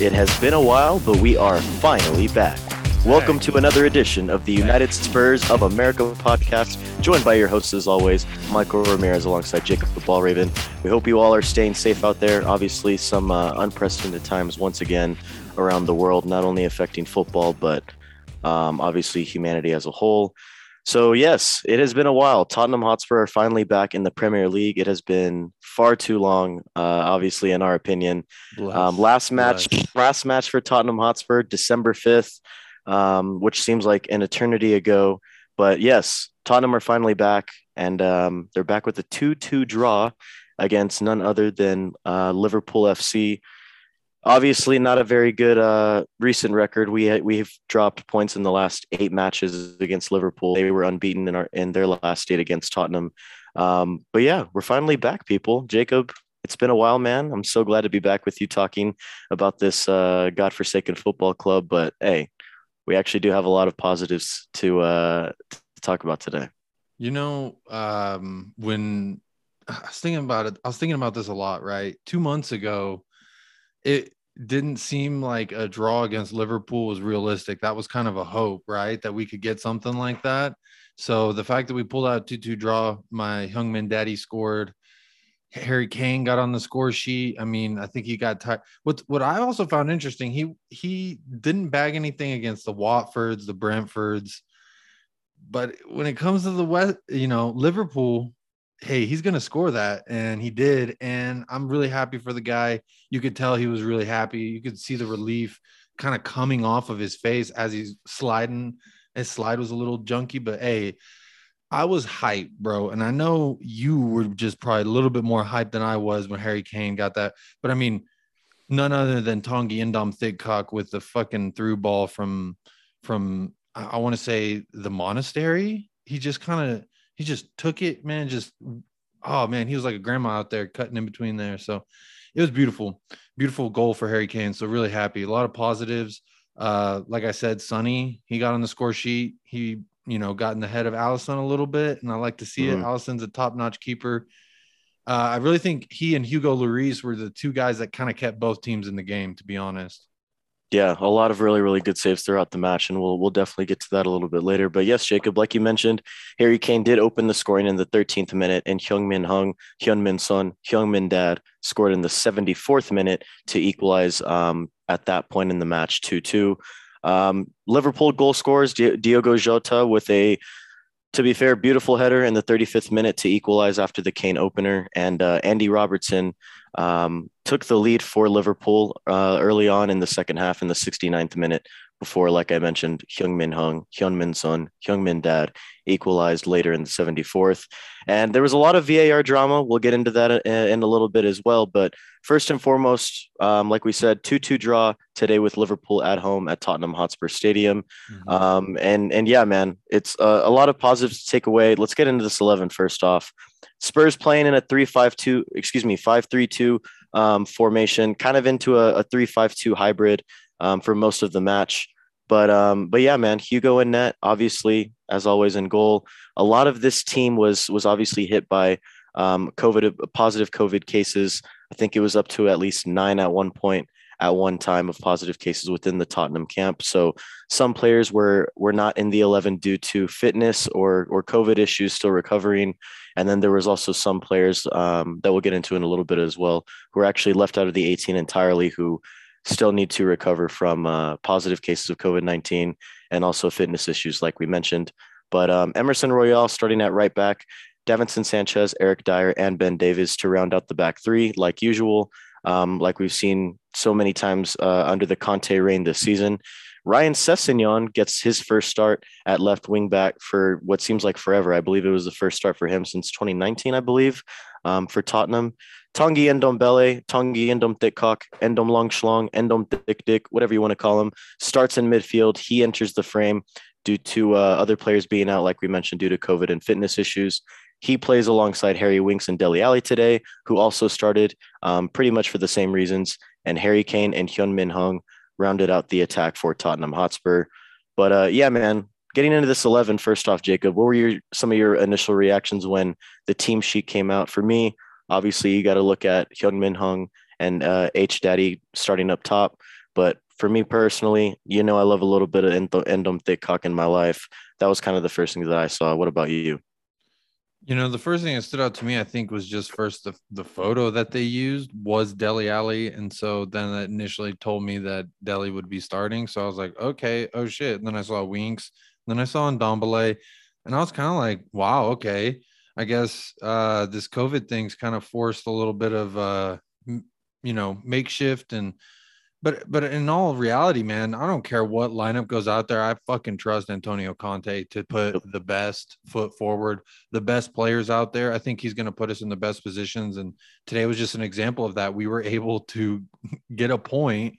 It has been a while, but we are finally back. Welcome to another edition of the United Spurs of America podcast, joined by your hosts as always, Michael Ramirez alongside Jacob the Ball Raven. We hope you all are staying safe out there. Obviously, some uh, unprecedented times once again around the world, not only affecting football, but um, obviously humanity as a whole. So, yes, it has been a while. Tottenham Hotspur are finally back in the Premier League. It has been far too long, uh, obviously, in our opinion. Um, last match, bless. last match for Tottenham Hotspur, December 5th, um, which seems like an eternity ago. But yes, Tottenham are finally back, and um, they're back with a 2 2 draw against none other than uh, Liverpool FC obviously not a very good uh, recent record. We we've dropped points in the last eight matches against Liverpool. They were unbeaten in our in their last eight against Tottenham. Um, but yeah, we're finally back, people. Jacob, it's been a while, man. I'm so glad to be back with you talking about this uh, godforsaken football club. But hey, we actually do have a lot of positives to uh, to talk about today. You know, um, when I was thinking about it, I was thinking about this a lot. Right, two months ago it didn't seem like a draw against Liverpool was realistic. That was kind of a hope, right? That we could get something like that. So the fact that we pulled out 2 2 draw, my Heung-min daddy scored. Harry Kane got on the score sheet. I mean, I think he got tired. What what I also found interesting, he he didn't bag anything against the Watfords, the Brentfords. But when it comes to the West, you know, Liverpool, hey, he's going to score that. And he did. And I'm really happy for the guy. You could tell he was really happy. You could see the relief kind of coming off of his face as he's sliding. His slide was a little junky, but hey, I was hyped, bro. And I know you were just probably a little bit more hyped than I was when Harry Kane got that. But I mean, none other than Tanguy Indom Thigcock with the fucking through ball from from I, I want to say the monastery. He just kind of he just took it, man. Just oh man, he was like a grandma out there cutting in between there. So it was beautiful, beautiful goal for Harry Kane. So really happy. A lot of positives. Uh, like I said, Sonny, he got on the score sheet. He, you know, got in the head of Alisson a little bit, and I like to see mm-hmm. it. Alisson's a top-notch keeper. Uh, I really think he and Hugo Lloris were the two guys that kind of kept both teams in the game, to be honest. Yeah, a lot of really, really good saves throughout the match, and we'll we'll definitely get to that a little bit later. But yes, Jacob, like you mentioned, Harry Kane did open the scoring in the 13th minute, and Heung-min Hung, Heung-min Son, Heung-min Dad scored in the 74th minute to equalize um, at that point in the match 2-2. Um, Liverpool goal scores Diogo Jota with a to be fair, beautiful header in the 35th minute to equalize after the Kane opener. And uh, Andy Robertson um, took the lead for Liverpool uh, early on in the second half in the 69th minute before, like I mentioned, Heung-min Hung, Heung-min Son, Heung-min Dad equalized later in the 74th. And there was a lot of VAR drama. We'll get into that in a little bit as well. But first and foremost, um, like we said, 2-2 draw today with Liverpool at home at Tottenham Hotspur Stadium. Mm-hmm. Um, and, and yeah, man, it's a, a lot of positives to take away. Let's get into this 11 first off. Spurs playing in a 3-5-2, excuse me, 5-3-2 um, formation, kind of into a, a 3-5-2 hybrid um, for most of the match. But um, but yeah, man, Hugo and net, obviously, as always in goal. A lot of this team was was obviously hit by um, COVID positive COVID cases. I think it was up to at least nine at one point at one time of positive cases within the Tottenham camp. So some players were were not in the 11 due to fitness or or COVID issues, still recovering. And then there was also some players um, that we'll get into in a little bit as well, who were actually left out of the 18 entirely, who still need to recover from uh, positive cases of COVID 19 and also fitness issues, like we mentioned. But um, Emerson Royal starting at right back, Davinson Sanchez, Eric Dier, and Ben Davies to round out the back three, like usual, um, like we've seen so many times uh, under the Conte reign this season. Ryan Sessegnon gets his first start at left wing back for what seems like forever. I believe it was the first start for him since 2019, I believe, um, for Tottenham. Tanguy Ndombele, Tanguy Ndom Thigcock, Endom Longschlong, Endom Thick Dick, whatever you want to call him, starts in midfield. He enters the frame due to uh, other players being out, like we mentioned, due to COVID and fitness issues. He plays alongside Harry Winks and Dele Alli today, who also started um, pretty much for the same reasons. And Harry Kane and Hyun Min Hung rounded out the attack for Tottenham Hotspur. But uh, yeah, man, getting into this 11, first off, Jacob, what were your some of your initial reactions when the team sheet came out? For me, obviously, you got to look at Hyun Min Hung and uh, H Daddy starting up top. But for me personally, you know, I love a little bit of Endom Thickhawk in my life. That was kind of the first thing that I saw. What about you? You know, the first thing that stood out to me, I think, was just first the, the photo that they used was Dele Alli. And so then that initially told me that Dele would be starting. So I was like, okay, oh shit. And then I saw Winks. Then I saw Ndombele. And I was kind of like, wow, okay. I guess uh, this COVID thing's kind of forced a little bit of, uh, you know, makeshift and but but in all reality, man, I don't care what lineup goes out there. I fucking trust Antonio Conte to put the best foot forward, the best players out there. I think he's going to put us in the best positions. And today was just an example of that. We were able to get a point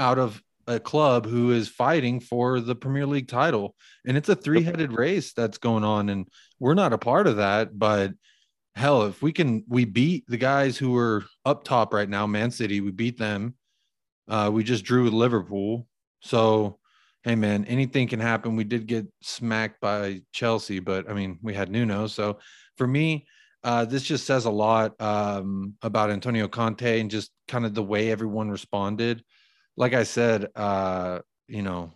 out of a club who is fighting for the Premier League title. And it's a three headed race that's going on. And we're not a part of that. But hell, if we can, we beat the guys who are up top right now, Man City, we beat them uh, we just drew with Liverpool. So, hey, man, anything can happen. We did get smacked by Chelsea, but I mean, we had Nuno. So for me, uh, this just says a lot um, about Antonio Conte and just kind of the way everyone responded. Like I said, uh, you know,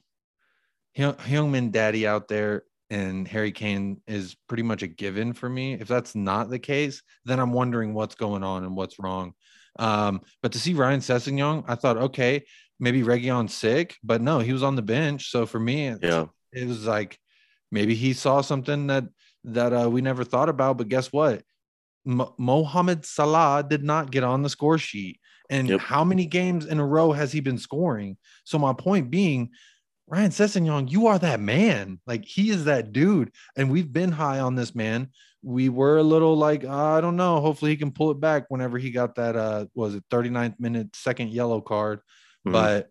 Heung-min Daddy out there and Harry Kane is pretty much a given for me. If that's not the case, then I'm wondering what's going on and what's wrong. Um, but to see Ryan Sessegnon, I thought, okay, maybe Reguilon's sick, but no, he was on the bench. So for me, yeah, it was like maybe he saw something that that uh, we never thought about. But guess what? M- Mohamed Salah did not get on the score sheet. And yep. how many games in a row has he been scoring? So my point being, Ryan Sessegnon, you are that man. Like he is that dude. And we've been high on this man we were a little like I don't know. Hopefully he can pull it back whenever he got that uh was it 39th minute second yellow card. Mm-hmm. But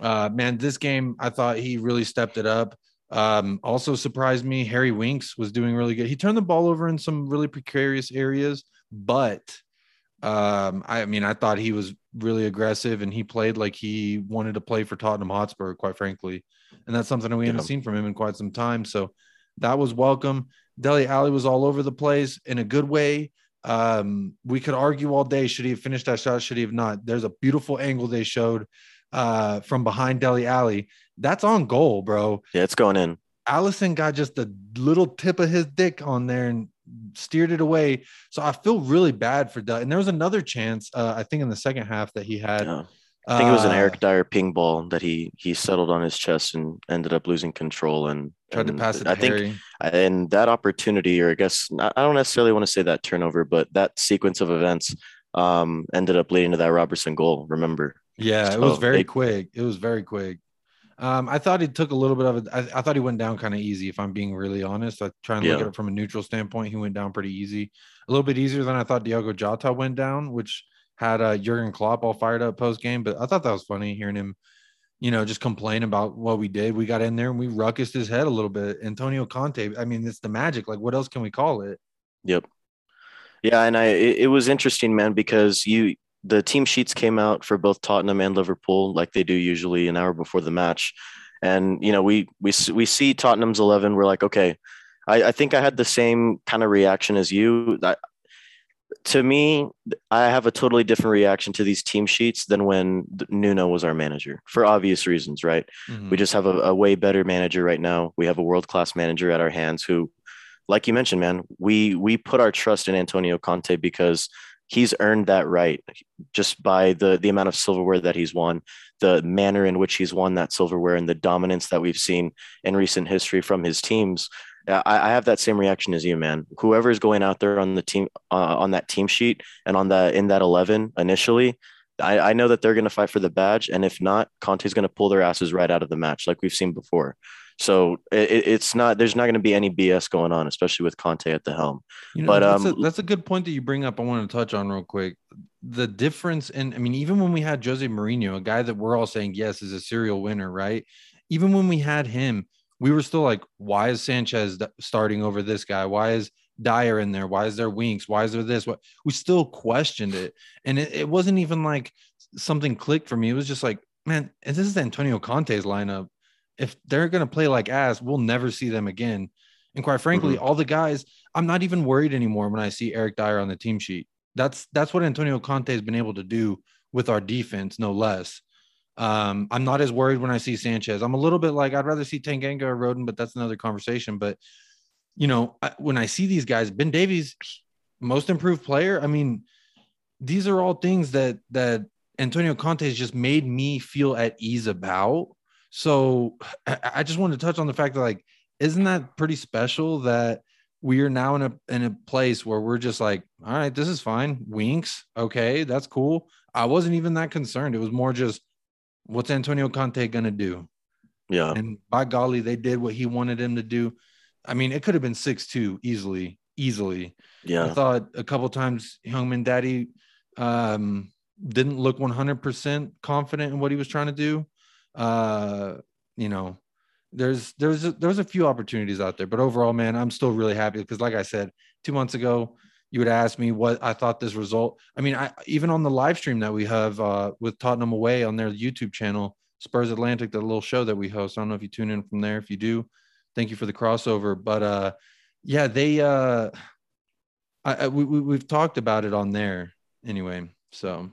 uh man, this game I thought he really stepped it up. Um also surprised me. Harry Winks was doing really good. He turned the ball over in some really precarious areas, but um I mean I thought he was really aggressive and he played like he wanted to play for Tottenham Hotspur, quite frankly. And that's something that we yeah. haven't seen from him in quite some time. So that was welcome. Dele Alli was all over the place in a good way. Um, we could argue all day should he have finished that shot, should he have not? There's a beautiful angle they showed uh, from behind Dele Alli. That's on goal, bro. Yeah, it's going in. Alisson got just a little tip of his dick on there and steered it away. So I feel really bad for Dele. And there was another chance, uh, I think, in the second half that he had. Yeah. I think it was an uh, Eric Dier ping ball that he he settled on his chest and ended up losing control and tried and to pass it. I think and that opportunity, or I guess I don't necessarily want to say that turnover, but that sequence of events um, ended up leading to that Robertson goal. Remember? Yeah, so it was very quick. It was very quick. Um, I thought he took a little bit of it. I, thought he went down kind of easy. If I'm being really honest, I try and yeah. look at it from a neutral standpoint. He went down pretty easy, a little bit easier than I thought Diogo Jota went down, which had uh, Jurgen Klopp all fired up post game. But I thought that was funny hearing him, you know, just complain about what we did. We got in there and we ruckused his head a little bit. Antonio Conte. I mean, it's the magic. Like, what else can we call it? Yep. Yeah, and I it, it was interesting, man, because you the team sheets came out for both Tottenham and Liverpool like they do usually an hour before the match, and you know we we we see Tottenham's eleven. We're like, okay. I, I think I had the same kind of reaction as you. I, to me, I have a totally different reaction to these team sheets than when Nuno was our manager for obvious reasons, right? Mm-hmm. We just have a, a, way better manager right now. We have a world class manager at our hands who, like you mentioned, man, we we put our trust in Antonio Conte because he's earned that right just by the the amount of silverware that he's won, the manner in which he's won that silverware, and the dominance that we've seen in recent history from his teams. I, I have that same reaction as you, man. Whoever is going out there on the team uh, on that team sheet and on that in that eleven initially, I, I know that they're going to fight for the badge, and if not, Conte's going to pull their asses right out of the match, like we've seen before. So it, it's not there's not going to be any BS going on, especially with Conte at the helm. You know, but that's, um, a, that's a good point that you bring up. I want to touch on real quick. The difference in, I mean, even when we had Jose Mourinho, a guy that we're all saying yes is a serial winner, right? Even when we had him, we were still like, why is Sanchez starting over this guy? Why is Dier in there? Why is there Winks? Why is there this? What we still questioned it, and it, it wasn't even like something clicked for me. It was just like, man, and this is Antonio Conte's lineup. If they're gonna play like ass, we'll never see them again. And quite frankly, mm-hmm. all the guys, I'm not even worried anymore when I see Eric Dier on the team sheet. That's that's what Antonio Conte has been able to do with our defense, no less. Um, I'm not as worried when I see Sanchez. I'm a little bit like I'd rather see Tanganga or Rodon, but that's another conversation. But you know, I, when I see these guys, Ben Davies, most improved player. I mean, these are all things that that Antonio Conte has just made me feel at ease about. So I, just wanted to touch on the fact that like, isn't that pretty special that we are now in a in a place where we're just like, all right, this is fine. Winks, okay, that's cool. I wasn't even that concerned. It was more just what's Antonio Conte gonna do? Yeah. And by golly, they did what he wanted him to do. I mean, it could have been six two easily, easily. Yeah. I thought a couple times Heung-min Daddy um, didn't look 100% confident in what he was trying to do. Uh, you know, there's there's a, there's a few opportunities out there, but overall, man, I'm still really happy because, like I said, two months ago, you would ask me what I thought this result. I mean, I even on the live stream that we have uh, with Tottenham away on their YouTube channel, Spurs Atlantic, the little show that we host. I don't know if you tune in from there. If you do, thank you for the crossover. But uh, yeah, they uh, I, I we, we we've talked about it on there anyway. So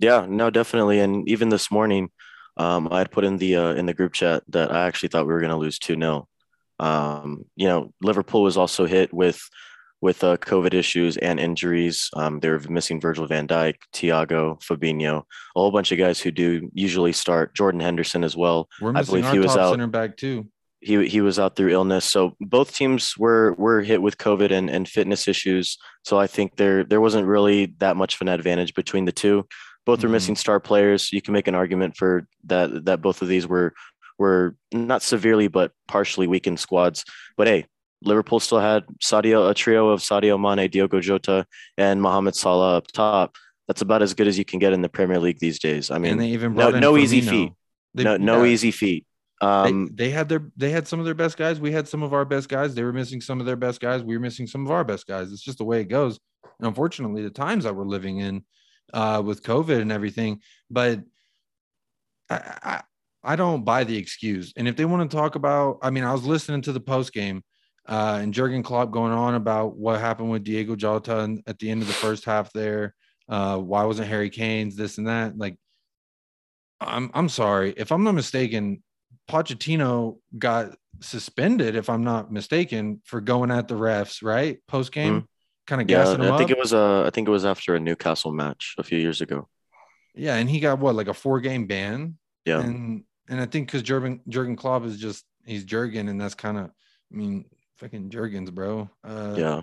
yeah, no, definitely. And even this morning, um, I had put in the uh, in the group chat that I actually thought we were going to lose two 0 um, You know, Liverpool was also hit with with uh, COVID issues and injuries. Um, they were missing Virgil Van Dijk, Thiago, Fabinho, a whole bunch of guys who do usually start. Jordan Henderson as well. We're missing I believe he was out. center back too. He, he was out through illness. So both teams were were hit with COVID and, and fitness issues. So I think there there wasn't really that much of an advantage between the two. Both mm-hmm. are missing star players. You can make an argument for that that both of these were were not severely but partially weakened squads. But hey, Liverpool still had Sadio a trio of Sadio Mane, Diogo Jota, and Mohamed Salah up top. That's about as good as you can get in the Premier League these days. I mean, no, no easy feat. They, no, no yeah. easy feat. Um, they, they, had their they had some of their best guys. We had some of our best guys. They were missing some of their best guys. We were missing some of our best guys. It's just the way it goes. And unfortunately, the times that we're living in uh, with COVID and everything. But I, I, I don't buy the excuse. And if they want to talk about, I mean, I was listening to the post game uh, and Jurgen Klopp going on about what happened with Diego Jota at the end of the first half there. Uh, why wasn't Harry Kane's this and that? Like, I'm I'm sorry if I'm not mistaken. Pochettino got suspended, if I'm not mistaken, for going at the refs, right? Post game. Mm-hmm kind of yeah, gassing him I think up. it was uh, I think it was after a Newcastle match a few years ago. Yeah, and he got what like a four game ban. Yeah, and and I think because Jurgen Jurgen Klopp is just he's Jurgen, and that's kind of I mean fucking Jurgens, bro. Uh, yeah,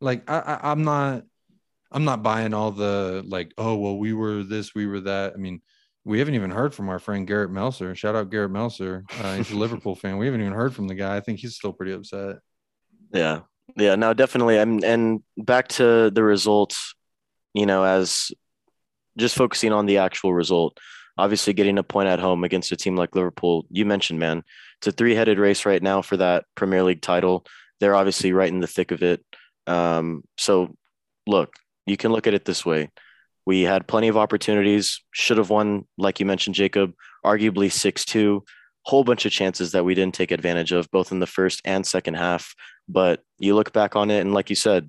like I, I I'm not I'm not buying all the like oh well we were this we were that. I mean we haven't even heard from our friend Garrett Melser. Shout out Garrett Melser. Uh, he's a Liverpool fan. We haven't even heard from the guy. I think he's still pretty upset. Yeah, yeah, no, definitely. And and back to the results, you know, as just focusing on the actual result. Obviously, getting a point at home against a team like Liverpool, you mentioned, man, it's a three-headed race right now for that Premier League title. They're obviously right in the thick of it. Um, so, look, you can look at it this way: we had plenty of opportunities, should have won, like you mentioned, Jacob, arguably six-two whole bunch of chances that we didn't take advantage of both in the first and second half. But you look back on it, and like you said,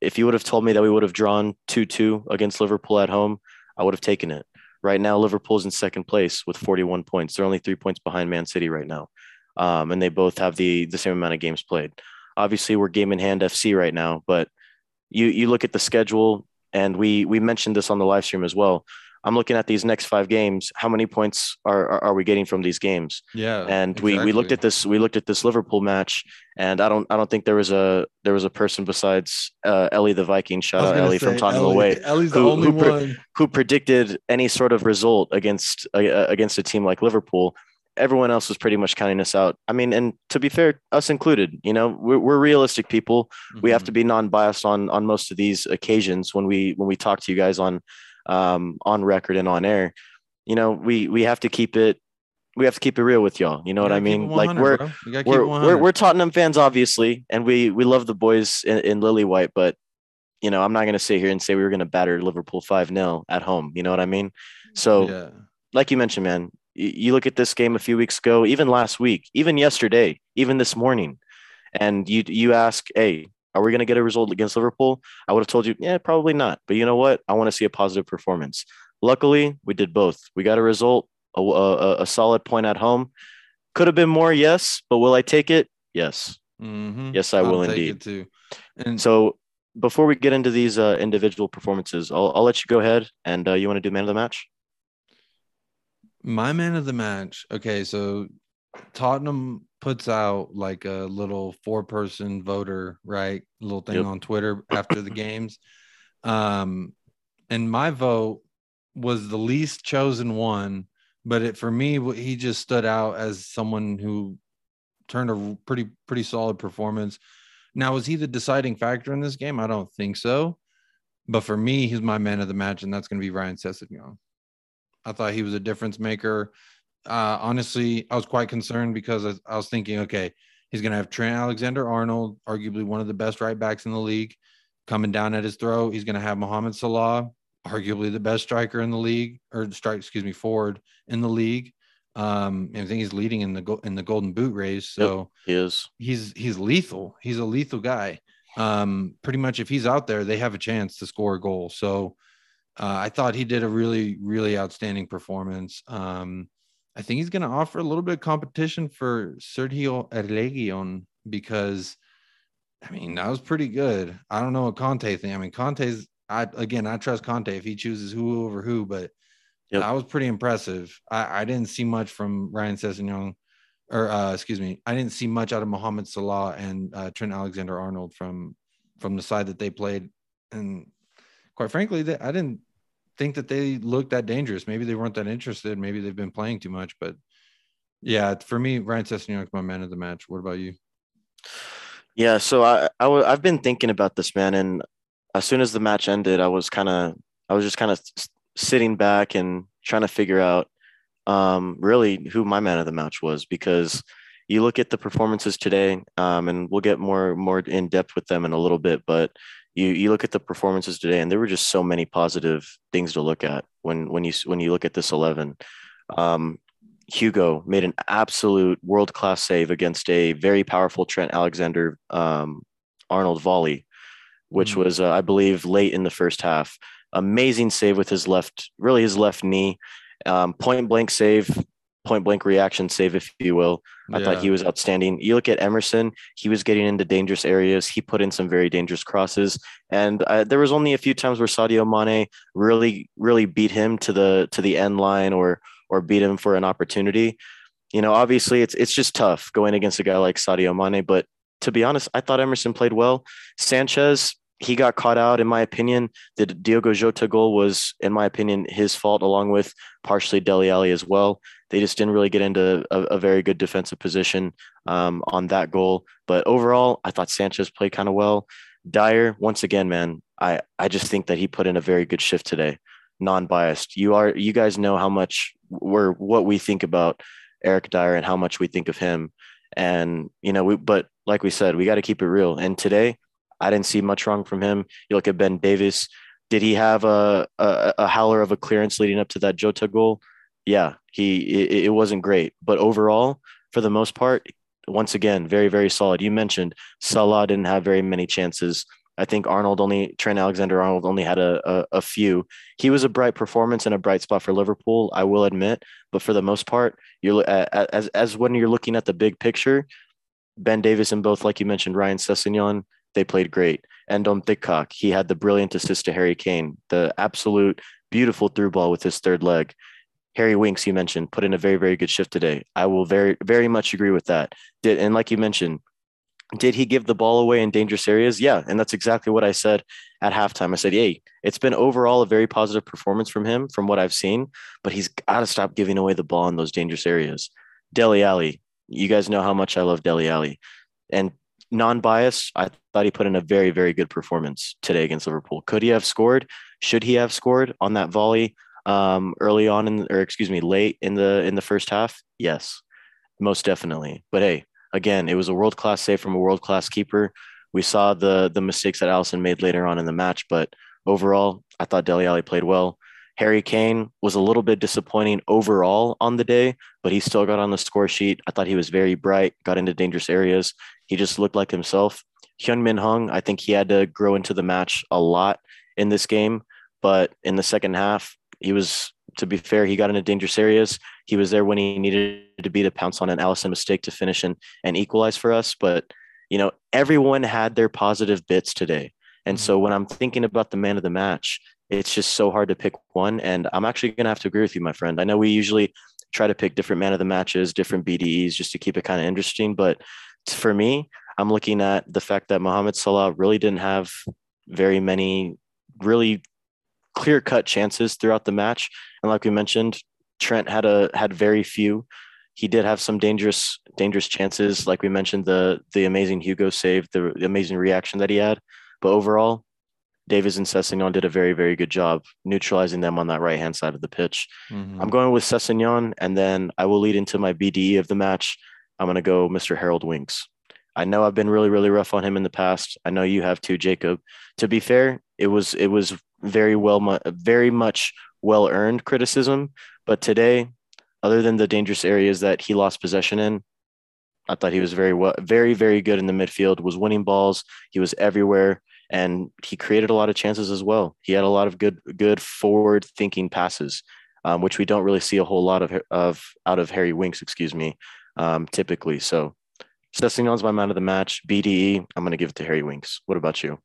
if you would have told me that we would have drawn 2 2 against Liverpool at home, I would have taken it. Right now, Liverpool's in second place with 41 points. They're only three points behind Man City right now. Um, and they both have the, the same amount of games played. Obviously, we're game in hand FC right now, but you, you look at the schedule, and we, we mentioned this on the live stream as well. I'm looking at these next five games. How many points are, are, are we getting from these games? Yeah. And exactly. we, we looked at this, we looked at this Liverpool match and I don't, I don't think there was a, there was a person besides uh, Ellie, the Viking, shout out Ellie from Tottenham Ellie, away, Ellie's who, the only who, one. who predicted any sort of result against, uh, against a team like Liverpool. Everyone else was pretty much counting us out. I mean, and to be fair, us included, you know, we're, we're realistic people. Mm-hmm. We have mm-hmm. to be non-biased on, on most of these occasions when we, when we talk to you guys on, um, on record and on air, you know, we we have to keep it we have to keep it real with y'all. You know what I mean? Like we're we're, we're we're Tottenham fans, obviously, and we we love the boys in, in Lily White, but you know, I'm not gonna sit here and say we were gonna batter Liverpool five 0 at home. You know what I mean? So, yeah. like you mentioned, man, you look at this game a few weeks ago, even last week, even yesterday, even this morning, and you you ask, hey, are we going to get a result against Liverpool? I would have told you, yeah, probably not. But you know what? I want to see a positive performance. Luckily, we did both. We got a result a, a, a solid point at home. Could have been more, yes, but will I take it? Yes. Mm-hmm. Yes, I I'll will take indeed. it too. And So before we get into these uh, individual performances, I'll, I'll let you go ahead and uh, you want to do man of the match? My man of the match. Okay, so Tottenham puts out like a little four person voter, right? Little thing Yep. on Twitter after the games. Um, and my vote was the least chosen one, but it for me, he just stood out as someone who turned a pretty pretty solid performance. Now, was he the deciding factor in this game? I don't think so. But for me, he's my man of the match, and that's going to be Ryan Sessegnon. I thought he was a difference maker. Uh, honestly, I was quite concerned because I, I was thinking, okay, he's going to have Trent Alexander Arnold, arguably one of the best right backs in the league, coming down at his throat. He's going to have Mohamed Salah, arguably the best striker in the league, or strike, excuse me, forward in the league. Um, and I think he's leading in the go- in the Golden Boot race. So He is. he's he's lethal. He's a lethal guy. Um, pretty much if he's out there, they have a chance to score a goal. So uh, I thought he did a really, really outstanding performance. Um, I think he's going to offer a little bit of competition for Sergio Reguilon because, I mean, that was pretty good. I don't know what Conte thing. I mean, Conte's. I again, I trust Conte if he chooses who over who, but Yep. that was pretty impressive. I, I didn't see much from Ryan Sessegnon or uh, excuse me, I didn't see much out of Mohamed Salah and uh, Trent Alexander Arnold from from the side that they played, and quite frankly, I didn't think that they looked that dangerous. Maybe they weren't that interested. Maybe they've been playing too much. But yeah, for me, Ryan Sessegnon my man of the match. What about you? Yeah, so I, I w- I've been thinking about this man, and as soon as the match ended, I was kind of I was just kind of sitting back and trying to figure out um, really who my man of the match was because you look at the performances today, um, and we'll get more more in depth with them in a little bit, but you you look at the performances today, and there were just so many positive things to look at when when you when you look at this eleven. Um, Hugo made an absolute world class save against a very powerful Trent Alexander um, Arnold volley, which Mhm. was, uh, I believe, late in the first half. Amazing save with his left, really his left knee. Um, point blank save, point blank reaction save, if you will. I thought he was outstanding. You look at Emerson; he was getting into dangerous areas. He put in some very dangerous crosses, and uh, there was only a few times where Sadio Mane really, really beat him to the to the end line or or beat him for an opportunity. You know, obviously, it's it's just tough going against a guy like Sadio Mane. But to be honest, I thought Emerson played well. Sanchez, he got caught out, in my opinion. The Diogo Jota goal was, in my opinion, his fault, along with partially Dele Alli as well. They just didn't really get into a, a very good defensive position um, on that goal. But overall, I thought Sanchez played kind of well. Dier, once again, man, I, I just think that he put in a very good shift today, non-biased. You are you guys know how much we're what we think about Eric Dier and how much we think of him. And you know, we but like we said, we got to keep it real. And today, I didn't see much wrong from him. You look at Ben Davies. Did he have a a, a howler of a clearance leading up to that Jota goal? Yeah, he it, it wasn't great, but overall, for the most part, once again, very very solid. You mentioned Salah didn't have very many chances. I think Arnold only Trent Alexander Arnold only had a, a a few. He was a bright performance and a bright spot for Liverpool, I will admit. But for the most part, you're as as when you're looking at the big picture, Ben Davies and both, like you mentioned, Ryan Sessegnon, they played great. And Dom Thickcock, he had the brilliant assist to Harry Kane, the absolute beautiful through ball with his third leg. Harry Winks, you mentioned, put in a very, very good shift today. I will very, very much agree with that. Did and like you mentioned, did he give the ball away in dangerous areas? Yeah, and that's exactly what I said at halftime. I said, "Hey, it's been overall a very positive performance from him, from what I've seen, but he's got to stop giving away the ball in those dangerous areas." Dele Alli, you guys know how much I love Dele Alli, and non-biased, I thought he put in a very, very good performance today against Liverpool. Could he have scored? Should he have scored on that volley um, early on in, or excuse me, late in the in the first half? Yes, most definitely. But hey, again, it was a world class save from a world class keeper. We saw the the mistakes that Alisson made later on in the match, but overall, I thought Dele Alli played well. Harry Kane was a little bit disappointing overall on the day, but he still got on the score sheet. I thought he was very bright, got into dangerous areas. He just looked like himself. Hyun Min Hung, I think he had to grow into the match a lot in this game, but in the second half, he was, to be fair, he got into dangerous areas. He was there when he needed to be to pounce on an Alisson mistake to finish and, and equalize for us. But, you know, everyone had their positive bits today. And so mm-hmm. when I'm thinking about the man of the match, it's just so hard to pick one. And I'm actually going to have to agree with you, my friend. I know we usually try to pick different man of the matches, different BDEs just to keep it kind of interesting. But for me, I'm looking at the fact that Mohamed Salah really didn't have very many really clear cut chances throughout the match. And like we mentioned, Trent had a had very few. He did have some dangerous dangerous chances, like we mentioned the the amazing Hugo save, the, the amazing reaction that he had. But overall, Davies and Sessegnon did a very, very good job neutralizing them on that right hand side of the pitch. Mm-hmm. I'm going with Sessegnon, and then I will lead into my BDE of the match. I'm going to go Mr. Harold Winks. I know I've been really, really rough on him in the past. I know you have too, Jacob. To be fair, it was it was very well, very much well earned criticism. But today, other than the dangerous areas that he lost possession in, I thought he was very well, very, very good in the midfield. Was winning balls. He was everywhere and he created a lot of chances as well. He had a lot of good good forward thinking passes, um, which we don't really see a whole lot of of out of Harry Winks, excuse me, um, typically. So Sessegnon's my man of the match. BDE, I'm going to give it to Harry Winks. What about you?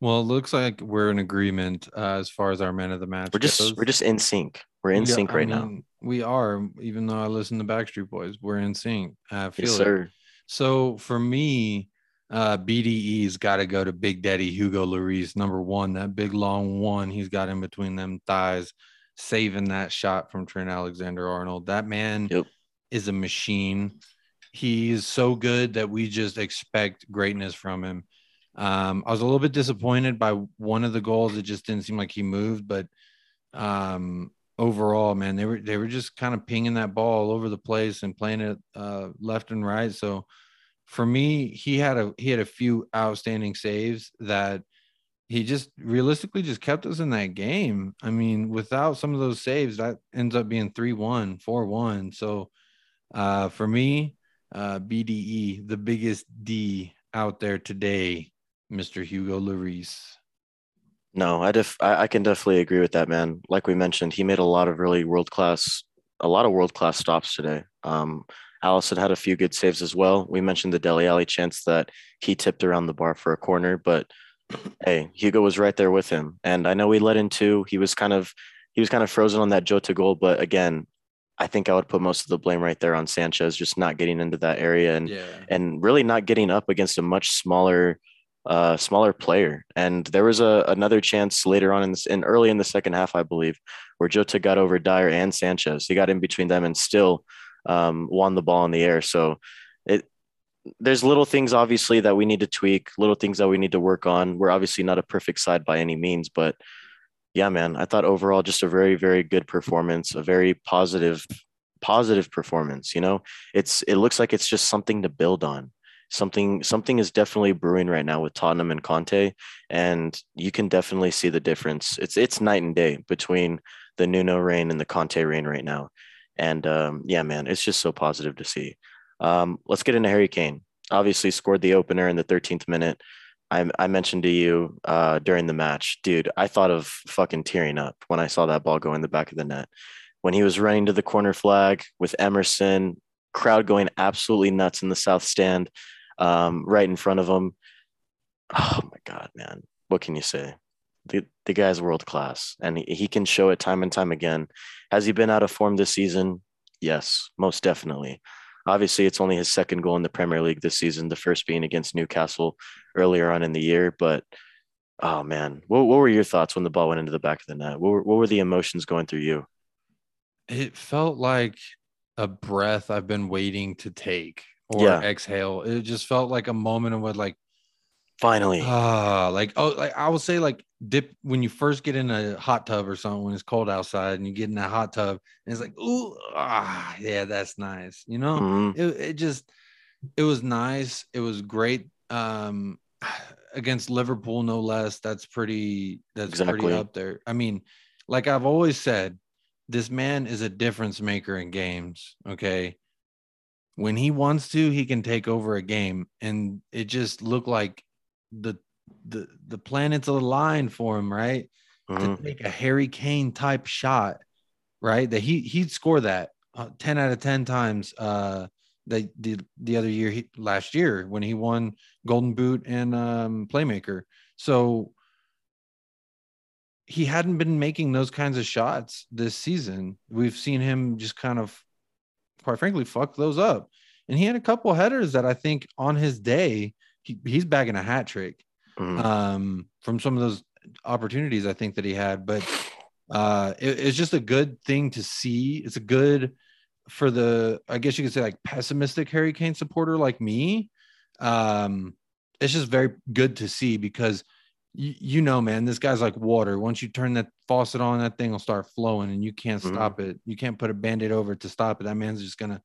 Well, it looks like we're in agreement uh, as far as our man of the match. We're just goes. we're just in sync. We're in sync right I mean, now. We are, even though I listen to Backstreet Boys, we're in sync. I feel yes, it. Sir. So for me, uh, BDE's got to go to Big Daddy Hugo Lloris, number one. That big long one he's got in between them thighs, saving that shot from Trent Alexander Arnold. That man yep. Is a machine. He's so good that we just expect greatness from him. Um, I was a little bit disappointed by one of the goals. It just didn't seem like he moved, but um, overall, man, they were they were just kind of pinging that ball all over the place and playing it uh, left and right. So for me, he had a he had a few outstanding saves that he just realistically just kept us in that game. I mean, without some of those saves, that ends up being 3-1, 4-1. So uh, for me, uh, BDE, the biggest D out there today, Mr. Hugo Lloris. No, I def I, I can definitely agree with that, man. Like we mentioned, he made a lot of really world class, a lot of world class stops today. Um, Alisson had a few good saves as well. We mentioned the Dele Alli chance that he tipped around the bar for a corner, but hey, Hugo was right there with him. And I know we let in two. He was kind of he was kind of frozen on that Jota goal, but again, I think I would put most of the blame right there on Sanchez, just not getting into that area and yeah. and really not getting up against a much smaller uh, smaller player. And there was a another chance later on in this in early in the second half, I believe, where Jota got over Dier and Sanchez. He got in between them and still um, won the ball in the air. So it there's little things obviously that we need to tweak, little things that we need to work on. We're obviously not a perfect side by any means, but yeah, man, I thought overall just a very very good performance, a very positive positive performance. You know, it's it looks like it's just something to build on. Something something is definitely brewing right now with Tottenham and Conte, and you can definitely see the difference. It's it's night and day between the Nuno reign and the Conte reign right now. And um, yeah, man, it's just so positive to see. Um, let's get into Harry Kane. Obviously, scored the opener in the 13th minute. I, I mentioned to you uh, during the match, dude, I thought of fucking tearing up when I saw that ball go in the back of the net. When he was running to the corner flag with Emerson, crowd going absolutely nuts in the south stand, um, right in front of him. Oh my God, man. What can you say? the, the guy's world class and he, he can show it time and time again. Has he been out of form this season? Yes, most definitely. Obviously, it's only his second goal in the Premier League this season, the first being against Newcastle earlier on in the year. But oh man, what, what were your thoughts when the ball went into the back of the net? What were, what were the emotions going through you? It felt like a breath I've been waiting to take or yeah. exhale. It just felt like a moment of what, like, finally, ah, uh, like oh, like I will say, like dip when you first get in a hot tub or something when it's cold outside and you get in that hot tub and it's like ooh ah yeah that's nice you know? Mm-hmm. it, it just it was nice. It was great. Um against liverpool no less that's pretty that's exactly. pretty up there. I mean like i've always said this man is a difference maker in games okay? When he wants to he can take over a game and it just looked like the the the planets aligned for him, right? Mm-hmm. To take a Harry Kane type shot, right? That he he'd score that uh, 10 out of 10 times uh the the, the other year he, last year when he won golden boot and um playmaker so he hadn't been making those kinds of shots this season we've seen him just kind of quite frankly fuck those up and he had a couple headers that i think on his day he, he's bagging a hat trick mm-hmm. um from some of those opportunities i think that he had but uh it, it's just a good thing to see it's a good for the I guess you could say like pessimistic Harry Kane supporter like me, um, it's just very good to see because you, you know, man, this guy's like water. Once you turn that faucet on, that thing will start flowing and you can't mm-hmm. stop it. You can't put a band-aid over it to stop it. That man's just gonna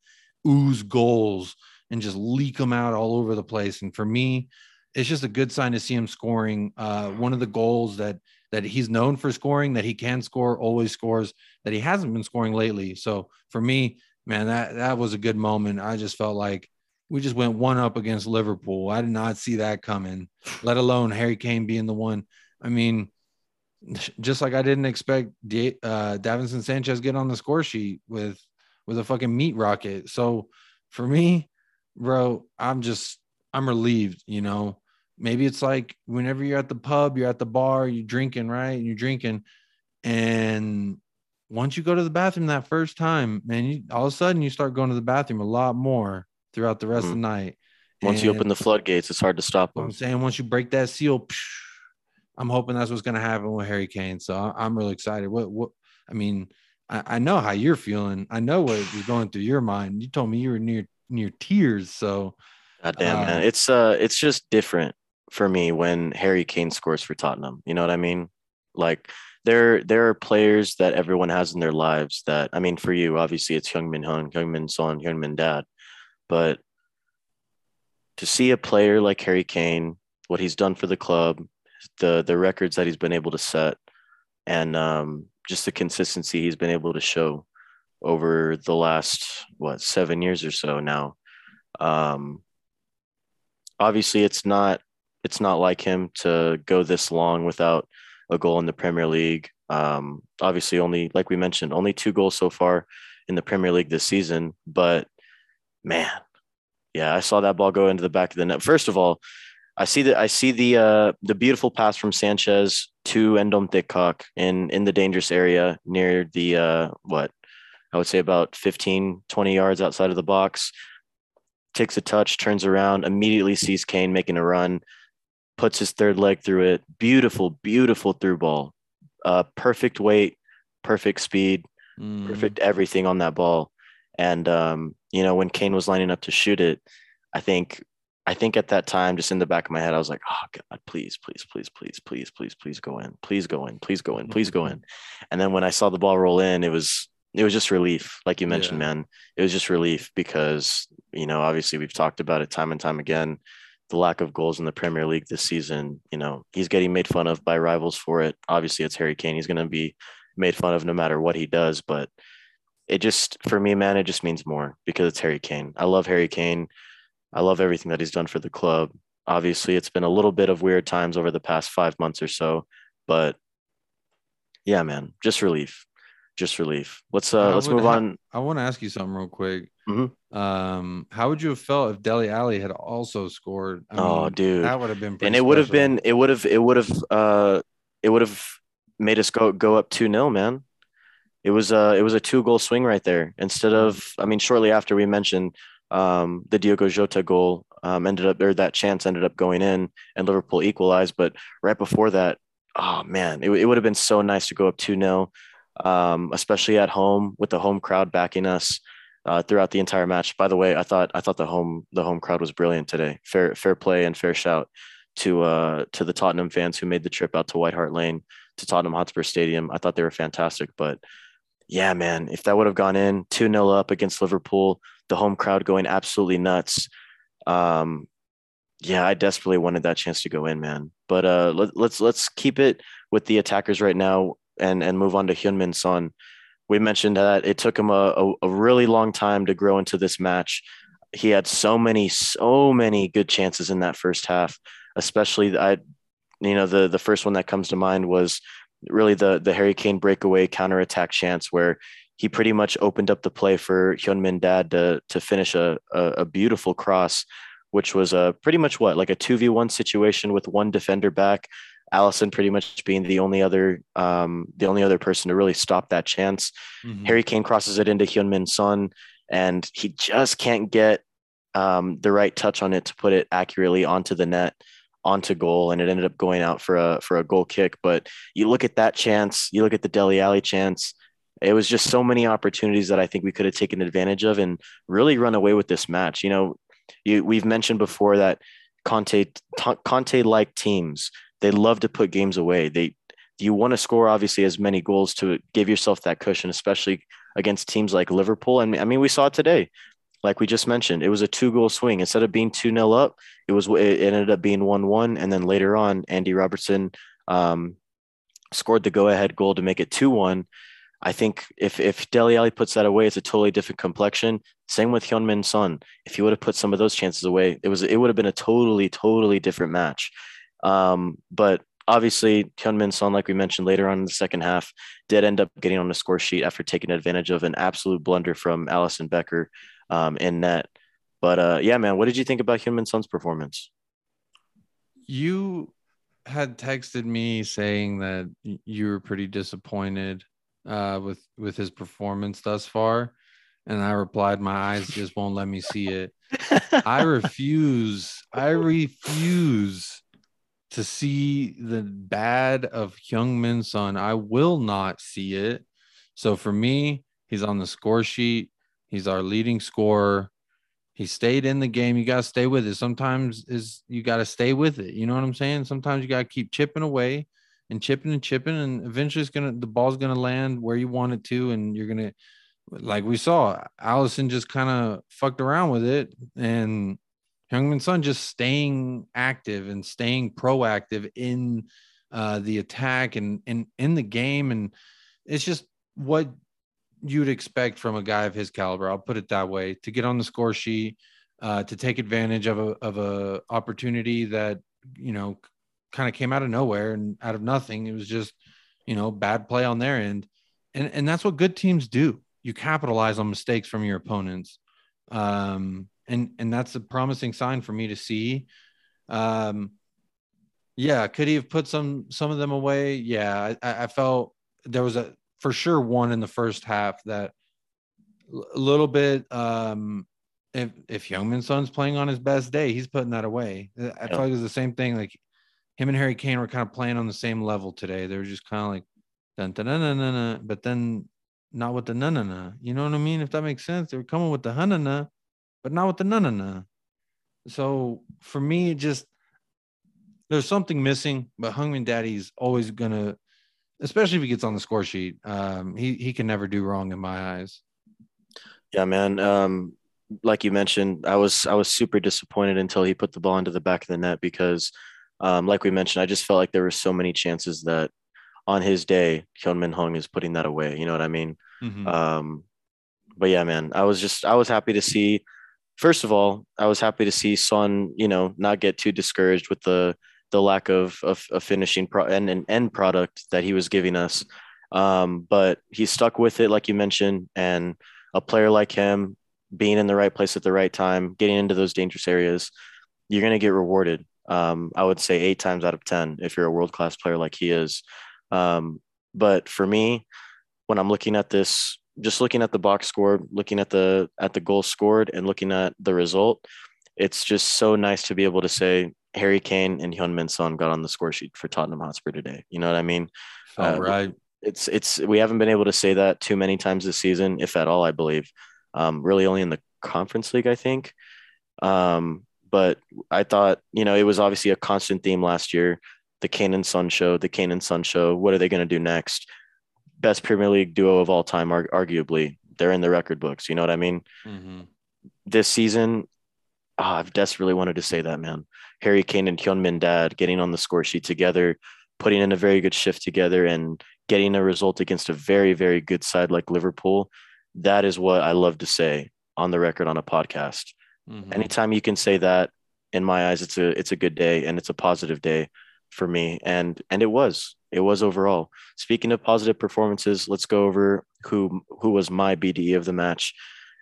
ooze goals and just leak them out all over the place. And for me, it's just a good sign to see him scoring. Uh, one of the goals that that he's known for scoring, that he can score, always scores, that he hasn't been scoring lately. So for me, man, that that was a good moment. I just felt like we just went one up against Liverpool. I did not see that coming, let alone Harry Kane being the one. I mean, just like I didn't expect D- uh, Davinson Sanchez get on the score sheet with with a fucking meat rocket. So for me, bro, I'm just I'm relieved. You know, maybe it's like whenever you're at the pub, you're at the bar, you're drinking, right? And you're drinking, and once you go to the bathroom that first time, man, you, all of a sudden you start going to the bathroom a lot more throughout the rest mm-hmm. of the night. Once and you open the floodgates, it's hard to stop them. I'm saying once you break that seal, psh, I'm hoping that's what's going to happen with Harry Kane. So I'm really excited. What, what, I mean, I, I know how you're feeling. I know what was going through your mind. You told me you were near, near tears. So, God damn, uh, man. It's, uh, it's just different for me when Harry Kane scores for Tottenham. You know what I mean? Like, there there are players that everyone has in their lives that I mean for you obviously it's Heung-min Hung, Heung-min Son, Heung-min Dad, but to see a player like Harry Kane, what he's done for the club, the the records that he's been able to set, and um, just the consistency he's been able to show over the last what seven years or so now. Um, obviously, it's not it's not like him to go this long without a goal in the Premier League. Um, obviously, only like we mentioned, only two goals so far in the Premier League this season. But man, yeah, I saw that ball go into the back of the net. First of all, I see that I see the uh, the beautiful pass from Sanchez to Endom Thickhawk in in the dangerous area near the uh, what I would say about 15, 20 yards outside of the box. Takes a touch, turns around, immediately sees Kane making a run, puts his third leg through it. Beautiful, beautiful through ball. Uh, perfect weight, perfect speed, mm. perfect everything on that ball. And um, you know, when Kane was lining up to shoot it, I think I think at that time, just in the back of my head, I was like, oh God, please, please, please, please, please, please, please go in. Please go in. Please go in. Please go in. And then when I saw the ball roll in, it was it was just relief. Like you mentioned, yeah. man. It was just relief because, you know, obviously we've talked about it time and time again the lack of goals in the Premier League this season. You know, he's getting made fun of by rivals for it. Obviously, it's Harry Kane. He's going to be made fun of no matter what he does. But it just, for me, man, it just means more because it's Harry Kane. I love Harry Kane. I love everything that he's done for the club. Obviously, it's been a little bit of weird times over the past five months or so, but yeah, man, just relief, just relief. Let's uh, let's move on. I want to ask you something real quick. Mm-hmm. Um, how would you have felt if Dele Alli had also scored? I oh, mean, dude, that would have been, and it would have been, it would have, it would have, uh, it would have made us go go up two 0 man. It was uh it was a two goal swing right there. Instead of, I mean, shortly after we mentioned um, the Diogo Jota goal um, ended up or that chance ended up going in and Liverpool equalized, but right before that, oh man, it, it would have been so nice to go up two 0 um, especially at home with the home crowd backing us uh, throughout the entire match. By the way, I thought I thought the home the home crowd was brilliant today. Fair fair play and fair shout to uh, to the Tottenham fans who made the trip out to White Hart Lane to Tottenham Hotspur Stadium. I thought they were fantastic. But yeah, man, if that would have gone in 2 0 up against Liverpool, the home crowd going absolutely nuts. Um, yeah, I desperately wanted that chance to go in, man. But uh, let, let's let's keep it with the attackers right now and and move on to Heung-min Son we mentioned that it took him a, a, a, really long time to grow into this match. He had so many, so many good chances in that first half, especially I, you know, the the first one that comes to mind was really the the Harry Kane breakaway counterattack chance where he pretty much opened up the play for Hyunmin Dad to to finish a, a, a beautiful cross, which was a pretty much what like a two v one situation with one defender back. Alisson pretty much being the only other um, the only other person to really stop that chance. Mm-hmm. Harry Kane crosses it into Heung-min Son, and he just can't get um, the right touch on it to put it accurately onto the net, onto goal, and it ended up going out for a for a goal kick. But you look at that chance, you look at the Dele Alli chance. It was just so many opportunities that I think we could have taken advantage of and really run away with this match. You know, you, we've mentioned before that Conte Conte like teams they love to put games away. They you want to score obviously as many goals to give yourself that cushion, especially against teams like Liverpool. And I mean, we saw it today. Like we just mentioned, it was a two goal swing. Instead of being 2 0 up, it was it ended up being 1 1. And then later on, Andy Robertson um, scored the go ahead goal to make it 2 1. I think if if Dele Alli puts that away, it's a totally different complexion. Same with Heung-min Son. If he would have put some of those chances away, it was it would have been a totally totally different match. Um, but obviously, Heung-min Son, like we mentioned later on in the second half, did end up getting on the score sheet after taking advantage of an absolute blunder from Alisson Becker um, in net. But uh, yeah, man, what did you think about Heung-min Son's performance? You had texted me saying that you were pretty disappointed uh, with with his performance thus far, and I replied, "My eyes just won't let me see it." I refuse. I refuse to see the bad of Heung-min Son. I will not see it. So for me, he's on the score sheet. He's our leading scorer. He stayed in the game. You got to stay with it. Sometimes is you got to stay with it. You know what I'm saying? Sometimes you got to keep chipping away and chipping and chipping, and eventually it's gonna the ball's gonna land where you want it to, and you're gonna like we saw Alisson just kind of fucked around with it, and Heung-min Son just staying active and staying proactive in uh, the attack and, and in the game. And it's just what you'd expect from a guy of his caliber. I'll put it that way to get on the score sheet, uh, to take advantage of a, of a opportunity that, you know, kind of came out of nowhere and out of nothing. It was just, you know, bad play on their end. And, and that's what good teams do. You capitalize on mistakes from your opponents. Um, and and that's a promising sign for me to see. Um, yeah, could he have put some some of them away? Yeah, I, I felt there was a for sure one in the first half that a little bit. Um, if if Heung-min Son's playing on his best day, he's putting that away. I yeah. feel like it's the same thing. Like him and Harry Kane were kind of playing on the same level today. They were just kind of like dun dun dun dun dun, but then not with the na na na. You know what I mean? If that makes sense, they were coming with the na na, but not with the na na na. So for me, it just there's something missing. But Heung-min Daddy's always gonna, especially if he gets on the score sheet. Um, he he can never do wrong in my eyes. Yeah, man. Um, like you mentioned, I was I was super disappointed until he put the ball into the back of the net because, um, like we mentioned, I just felt like there were so many chances that on his day, Heung-min Hung is putting that away. You know what I mean? Mm-hmm. Um, but yeah, man, I was just I was happy to see first of all, I was happy to see Son, you know, not get too discouraged with the the lack of of, of finishing pro- and an end product that he was giving us. Um, but he stuck with it, like you mentioned, and a player like him being in the right place at the right time, getting into those dangerous areas, you're going to get rewarded. Um, I would say eight times out of 10 if you're a world class player like he is. Um, but for me, when I'm looking at this just looking at the box score, looking at the at the goal scored, and looking at the result, it's just so nice to be able to say Harry Kane and Heung-min Son got on the score sheet for Tottenham Hotspur today. You know what I mean? uh, right. It's it's we haven't been able to say that too many times this season, if at all, I believe. Um, really, only in the Conference League, I think. Um, but I thought, you know, it was obviously a constant theme last year. The Kane and Son show, the Kane and Son show. What are they going to do next? Best Premier League duo of all time, arguably. They're in the record books. You know what I mean? Mm-hmm. This season, oh, I've desperately wanted to say that, man. Harry Kane and Heung-min Dad getting on the score sheet together, putting in a very good shift together, and getting a result against a very, very good side like Liverpool. That is what I love to say on the record on a podcast. Mm-hmm. Anytime you can say that, in my eyes, it's a it's a good day and it's a positive day for me, and and it was it was overall. Speaking of positive performances, let's go over who who was my BDE of the match.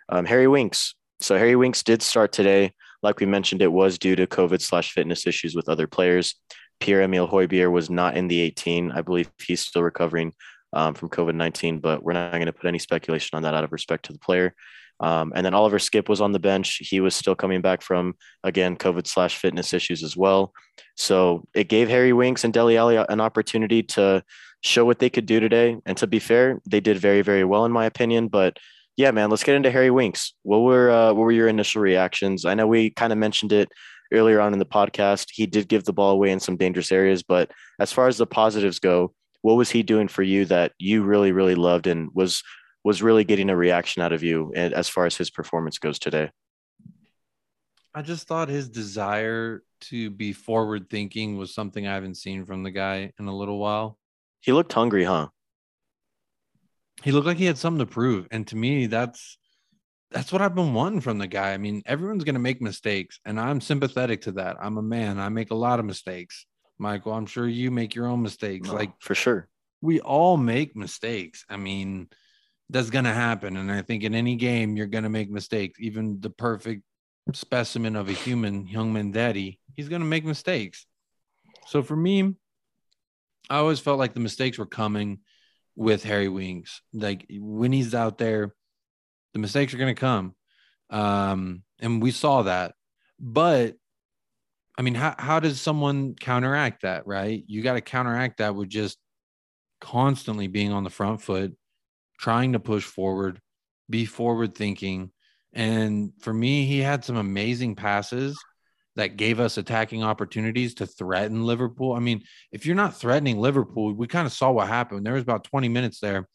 Um, Harry Winks. So Harry Winks did start today. Like we mentioned, it was due to COVID slash fitness issues with other players. Pierre Emile Højbjerg was not in the 18. I believe he's still recovering um, from COVID 19, but we're not going to put any speculation on that out of respect to the player. Um, and then Oliver Skipp was on the bench. He was still coming back from, again, COVID slash fitness issues as well. So it gave Harry Winks and Dele Alli an opportunity to show what they could do today. And to be fair, they did very, very well, in my opinion. But yeah, man, let's get into Harry Winks. What were uh, what were your initial reactions? I know we kind of mentioned it earlier on in the podcast. He did give the ball away in some dangerous areas, but as far as the positives go, what was he doing for you that you really, really loved and was was really getting a reaction out of you eh, as far as his performance goes today? I just thought his desire to be forward thinking was something I haven't seen from the guy in a little while. He looked hungry, huh? He looked like he had something to prove. And to me, that's that's what I've been wanting from the guy. I mean, everyone's gonna make mistakes, and I'm sympathetic to that. I'm a man, I make a lot of mistakes. Michael, I'm sure you make your own mistakes. No, like for sure. We all make mistakes. I mean, that's going to happen. And I think in any game, you're going to make mistakes. Even the perfect specimen of a human, Heung-min Daddy, he's going to make mistakes. So for me, I always felt like the mistakes were coming with Harry Winks. Like when he's out there, the mistakes are going to come. Um, and we saw that. But I mean, how, how does someone counteract that, right? You got to counteract that with just constantly being on the front foot, trying to push forward, be forward thinking. And for me, he had some amazing passes that gave us attacking opportunities to threaten Liverpool. I mean, if you're not threatening Liverpool, we kind of saw what happened. There was about 20 minutes there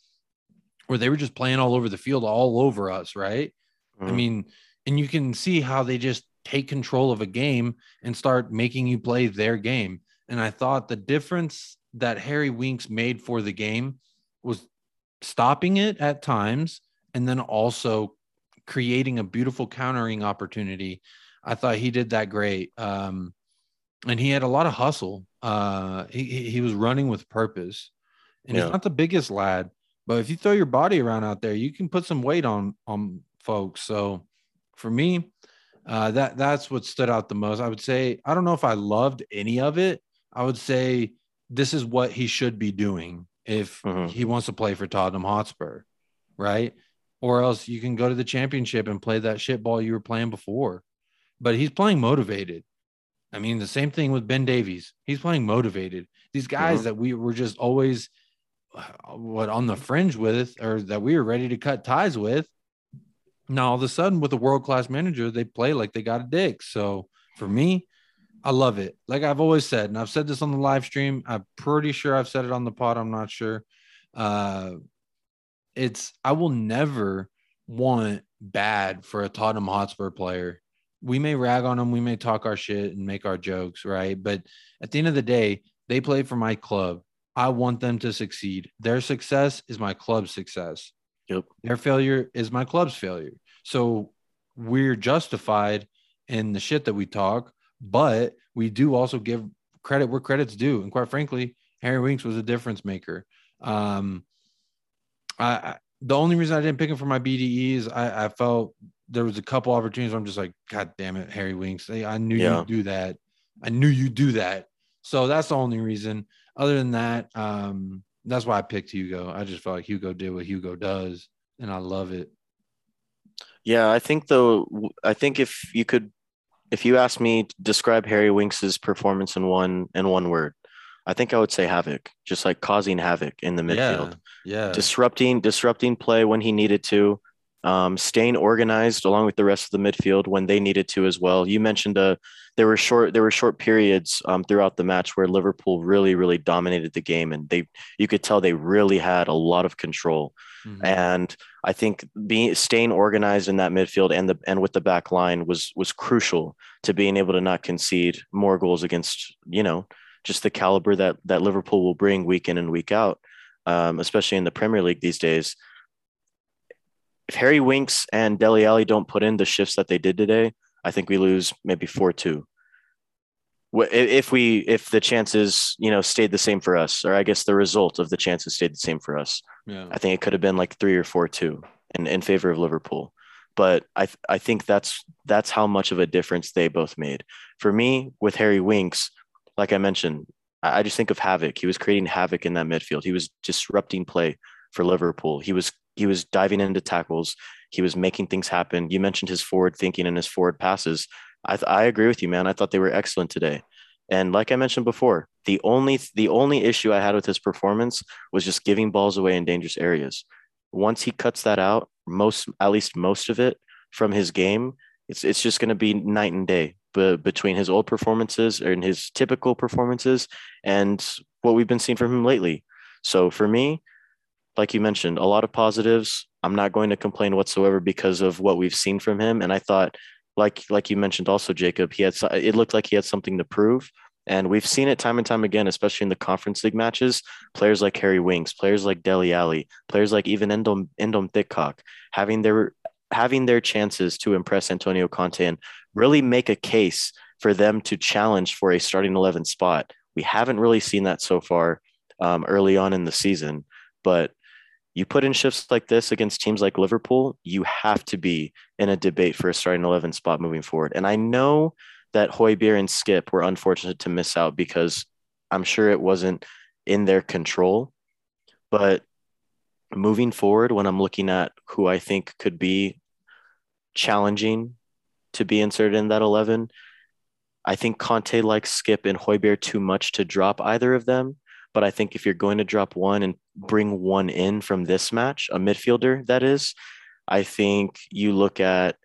where they were just playing all over the field, all over us, right? Mm-hmm. I mean, and you can see how they just take control of a game and start making you play their game. And I thought the difference that Harry Winks made for the game was stopping it at times and then also creating a beautiful countering opportunity. I thought he did that great. Um, and he had a lot of hustle. Uh, he, he was running with purpose. And yeah. he's not the biggest lad, but if you throw your body around out there, you can put some weight on on folks. So for me, uh, that that's what stood out the most. I would say I don't know if I loved any of it. I would say this is what he should be doing if mm-hmm. he wants to play for Tottenham Hotspur, right? Or else you can go to the championship and play that shit ball you were playing before. But he's playing motivated. I mean, the same thing with Ben Davies. He's playing motivated. These guys mm-hmm. that we were just always uh, what on the fringe with, or that we were ready to cut ties with. Now all of a sudden, with a world class manager, they play like they got a dick. So for me, I love it. Like I've always said, and I've said this on the live stream. I'm pretty sure I've said it on the pod. I'm not sure. Uh, it's I will never want bad for a Tottenham Hotspur player. We may rag on them, we may talk our shit and make our jokes, right? But at the end of the day, they play for my club. I want them to succeed. Their success is my club's success. Yep. Their failure is my club's failure. So we're justified in the shit that we talk but we do also give credit where credit's due. And quite frankly, Harry Winks was a difference maker. Um, I, the only reason I didn't pick him for my BDE is I, I felt there was a couple opportunities where I'm just like, God damn it, Harry Winks. I knew yeah. you'd do that. I knew you'd do that. So that's the only reason. Other than that, um, that's why I picked Hugo. I just felt like Hugo did what Hugo does, and I love it. Yeah, I think though, I think if you could if you ask me to describe Harry Winks's performance in one in one word, I think I would say havoc, just like causing havoc in the midfield. Yeah. yeah. Disrupting disrupting play when he needed to, um, staying organized along with the rest of the midfield when they needed to as well. You mentioned uh, there were short there were short periods um, throughout the match where Liverpool really really dominated the game and they you could tell they really had a lot of control. Mm-hmm. And I think being staying organized in that midfield and the and with the back line was was crucial to being able to not concede more goals against you know just the caliber that that Liverpool will bring week in and week out, um, especially in the Premier League these days. If Harry Winks and Dele Alli don't put in the shifts that they did today, I think we lose maybe four two. if we if the chances you know stayed the same for us, or I guess the result of the chances stayed the same for us. Yeah. I think it could have been like three or four two in, in favor of Liverpool. But I I think that's that's how much of a difference they both made. For me, with Harry Winks, like I mentioned, I, I just think of havoc. He was creating havoc in that midfield. He was disrupting play for Liverpool. He was he was diving into tackles. He was making things happen. You mentioned his forward thinking and his forward passes. I, th- I agree with you, man. I thought they were excellent today. And like I mentioned before, the only the only issue I had with his performance was just giving balls away in dangerous areas. Once he cuts that out, most at least most of it from his game, it's it's just going to be night and day be, between his old performances and his typical performances and what we've been seeing from him lately. So for me, like you mentioned, a lot of positives. I'm not going to complain whatsoever because of what we've seen from him. And I thought like like you mentioned also Jacob, he had it looked like he had something to prove. And we've seen it time and time again, especially in the conference league matches. Players like Harry Winks, players like Dele Alli, players like even Endom Endom Thickock, having their having their chances to impress Antonio Conte and really make a case for them to challenge for a starting eleven spot. We haven't really seen that so far um, early on in the season, but you put in shifts like this against teams like Liverpool, you have to be in a debate for a starting 11 spot moving forward. And I know that Højbjerg and Skipp were unfortunate to miss out because I'm sure it wasn't in their control. But moving forward, when I'm looking at who I think could be challenging to be inserted in that 11, I think Conte likes Skipp and Højbjerg too much to drop either of them. But I think if you're going to drop one and bring one in from this match, a midfielder that is, I think you look at.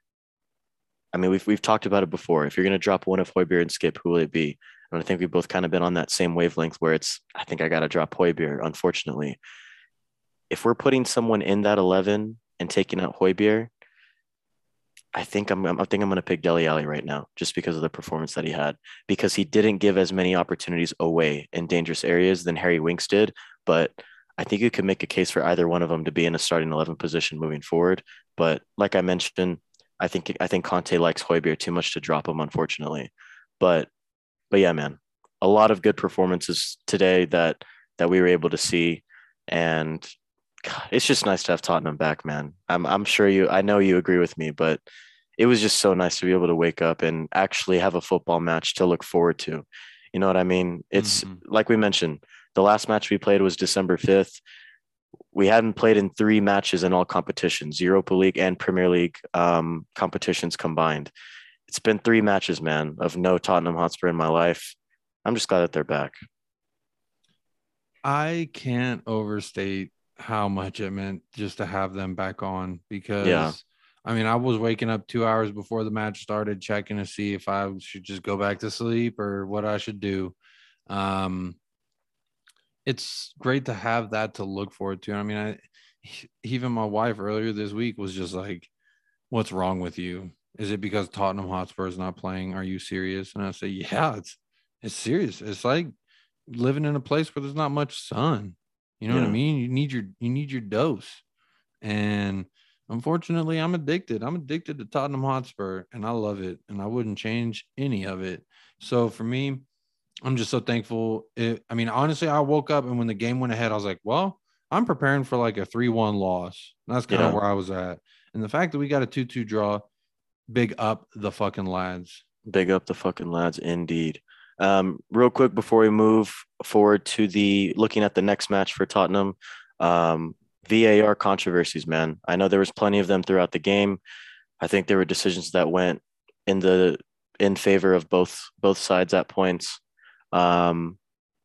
I mean, we've we've talked about it before. If you're going to drop one of Højbjerg and Skipp, who will it be? And I think we've both kind of been on that same wavelength where it's. I think I got to drop Højbjerg. Unfortunately, if we're putting someone in that eleven and taking out Højbjerg, I think I'm, I think I'm going to pick Dele Alli right now, just because of the performance that he had. Because he didn't give as many opportunities away in dangerous areas than Harry Winks did, but I think you could make a case for either one of them to be in a starting eleven position moving forward. But like I mentioned, I think I think Conte likes Højbjerg too much to drop him, unfortunately. But but yeah, man, a lot of good performances today that that we were able to see, and God, it's just nice to have Tottenham back, man. I'm I'm sure you I know you agree with me, but it was just so nice to be able to wake up and actually have a football match to look forward to. You know what I mean? It's mm-hmm. like we mentioned, the last match we played was December 5th. We hadn't played in three matches in all competitions, Europa League and Premier League um, competitions combined. It's been three matches, man, of no Tottenham Hotspur in my life. I'm just glad that they're back. I can't overstate how much it meant just to have them back on because yeah. I mean, I was waking up two hours before the match started, checking to see if I should just go back to sleep or what I should do. Um, it's great to have that to look forward to. I mean, I even my wife earlier this week was just like, "What's wrong with you? Is it because Tottenham Hotspur is not playing? Are you serious?" And I say, "Yeah, it's it's serious. It's like living in a place where there's not much sun. You know yeah. what I mean? You need your you need your dose. And unfortunately, I'm addicted. I'm addicted to Tottenham Hotspur and I love it and I wouldn't change any of it. So for me, I'm just so thankful. It, I mean, honestly, I woke up and when the game went ahead, I was like, well, I'm preparing for like a 3 1 loss. That's kind of yeah. where I was at. And the fact that we got a 2 2 draw, big up the fucking lads. Big up the fucking lads, indeed. Um, real quick before we move forward to the looking at the next match for Tottenham, um, VAR controversies, man. I know there was plenty of them throughout the game. I think there were decisions that went in the in favor of both both sides at points. Um,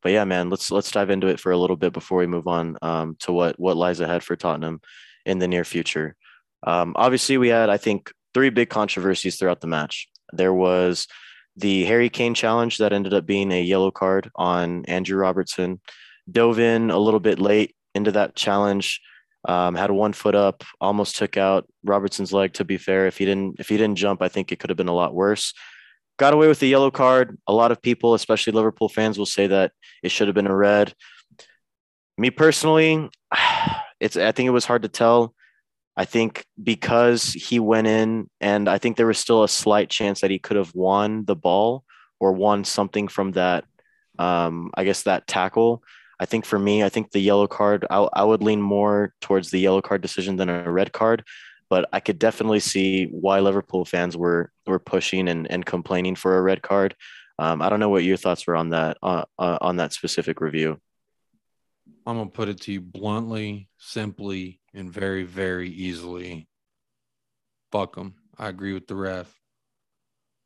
but yeah, man, let's let's dive into it for a little bit before we move on um, to what what lies ahead for Tottenham in the near future. Um, obviously, we had I think three big controversies throughout the match. There was the Harry Kane challenge that ended up being a yellow card on Andrew Robertson. Dove in a little bit late into that challenge. Um, had one foot up, almost took out Robertson's leg. To be fair, if he didn't if he didn't jump, I think it could have been a lot worse. Got away with the yellow card. A lot of people, especially Liverpool fans, will say that it should have been a red. Me personally, it's I think it was hard to tell. I think because he went in, and I think there was still a slight chance that he could have won the ball or won something from that. Um, I guess that tackle. I think for me, I think the yellow card. I, I would lean more towards the yellow card decision than a red card, but I could definitely see why Liverpool fans were were pushing and, and complaining for a red card. Um, I don't know what your thoughts were on that uh, uh, on that specific review. I'm gonna put it to you bluntly, simply, and very, very easily. Fuck them. I agree with the ref.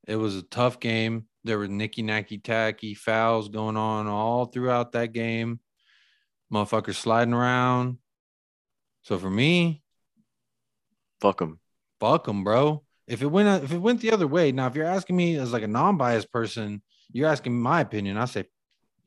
It was a tough game. There were nicky nacky tacky fouls going on all throughout that game. Motherfuckers sliding around. So for me, fuck them. Fuck them, bro. If it went if it went the other way, now if you're asking me as like a non-biased person, you're asking my opinion. I say,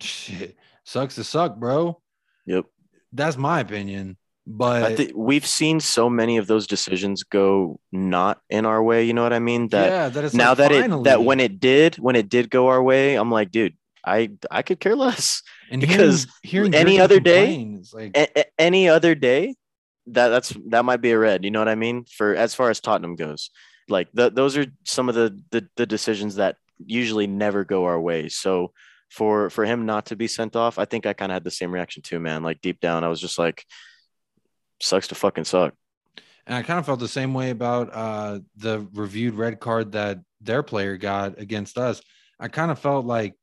shit, sucks to suck, bro. Yep. That's my opinion. But I think we've seen so many of those decisions go not in our way. You know what I mean? That yeah, that is now like, that finally. it that when it did when it did go our way, I'm like, dude, I I could care less. And because hearing, hearing any other day, like a, a, any other day, that that's that might be a red. You know what I mean? For as far as Tottenham goes, like the, those are some of the, the the decisions that usually never go our way. So for for him not to be sent off, I think I kind of had the same reaction too, man. Like deep down, I was just like, sucks to fucking suck. And I kind of felt the same way about uh, the reviewed red card that their player got against us. I kind of felt like,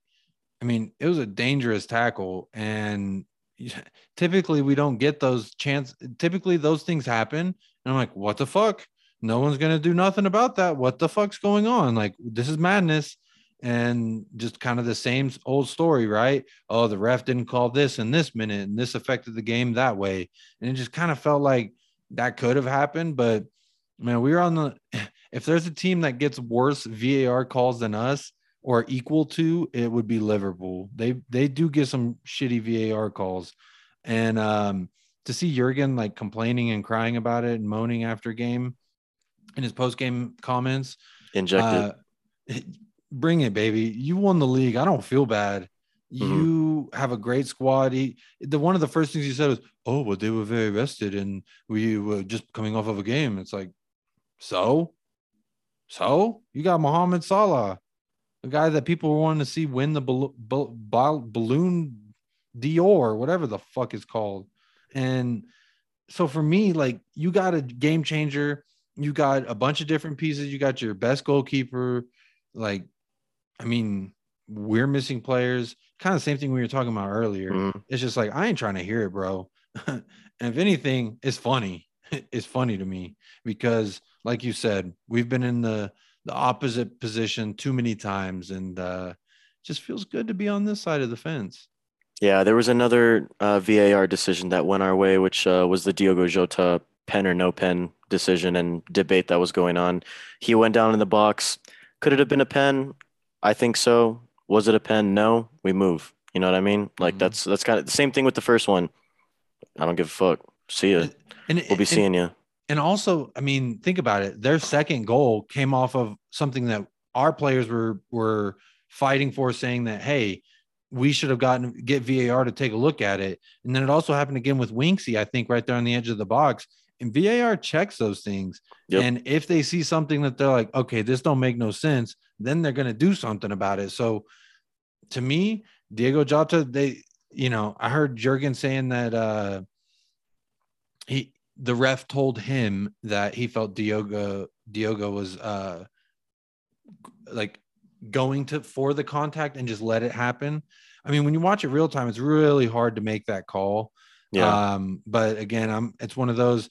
I mean, it was a dangerous tackle, and typically we don't get those chance. Typically those things happen, and I'm like, what the fuck? No one's gonna do nothing about that. What the fuck's going on? Like this is madness and just kind of the same old story, right? Oh, the ref didn't call this in this minute, and this affected the game that way, and it just kind of felt like that could have happened. But man, we were on the. If there's a team that gets worse VAR calls than us or equal to, it would be Liverpool. They they do get some shitty VAR calls, and um, to see Jurgen like complaining and crying about it and moaning after game in his post game comments, injected. Uh, bring it, baby. You won the league. I don't feel bad. Mm-hmm. You have a great squad. He, the one of the first things he said was, "Oh, well, they were very rested, and we were just coming off of a game." It's like, so, so you got Mohamed Salah, the guy that people were wanting to see win the bal- bal- bal- balloon Dior, whatever the fuck is called, and so for me, like, you got a game changer. You got a bunch of different pieces. You got your best goalkeeper, like I mean, we're missing players. Kind of same thing we were talking about earlier. Mm. It's just like I ain't trying to hear it, bro. and if anything, it's funny. it's funny to me because, like you said, we've been in the the opposite position too many times, and uh, just feels good to be on this side of the fence. Yeah, there was another uh, VAR decision that went our way, which uh, was the Diogo Jota pen or no pen decision and debate that was going on. He went down in the box. Could it have been a pen? I think so. Was it a pen? No. We move. You know what I mean? Like mm-hmm. that's that's kind of the same thing with the first one. I don't give a fuck. See ya. And, we'll be seeing you. And also, I mean, think about it. Their second goal came off of something that our players were were fighting for, saying that hey, we should have gotten get VAR to take a look at it. And then it also happened again with Winksy, I think, right there on the edge of the box. And VAR checks those things. Yep. And if they see something that they're like, okay, this don't make no sense, then they're gonna do something about it. So to me, Diogo Jota, they, you know, I heard Jurgen saying that uh he the ref told him that he felt Diogo Diogo was uh like going to for the contact and just let it happen. I mean, when you watch it real time, it's really hard to make that call. Yeah. Um, but again, I'm it's one of those.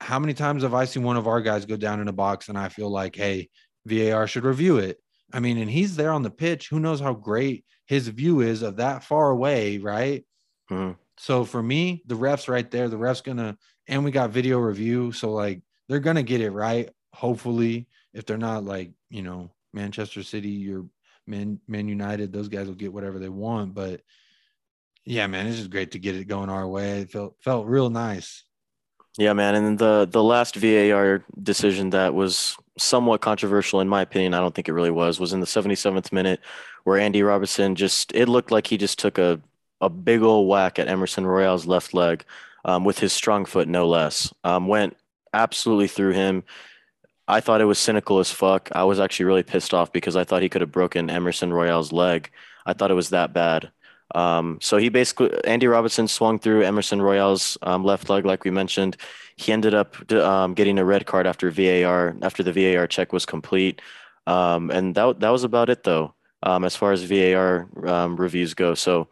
How many times have I seen one of our guys go down in a box and I feel like, hey, VAR should review it? I mean, and he's there on the pitch. Who knows how great his view is of that far away, right? Mm-hmm. So for me, the refs right there, the refs gonna, and we got video review, so like they're gonna get it right. Hopefully, if they're not like you know Manchester City or Man Man United, those guys will get whatever they want. But yeah, man, it's just great to get it going our way. It felt felt real nice. Yeah, man, and the the last VAR decision that was somewhat controversial in my opinion, I don't think it really was, was in the 77th minute where Andy Robertson just it looked like he just took a a big old whack at Emerson Royal's left leg um, with his strong foot, no less. Um, went absolutely through him. I thought it was cynical as fuck. I was actually really pissed off because I thought he could have broken Emerson Royal's leg. I thought it was that bad. Um, so he basically, Andy Robertson swung through Emerson Royal's um, left leg, like we mentioned. He ended up um, getting a red card after VAR, after the VAR check was complete. Um, and that, that was about it, though, um, as far as VAR um, reviews go. So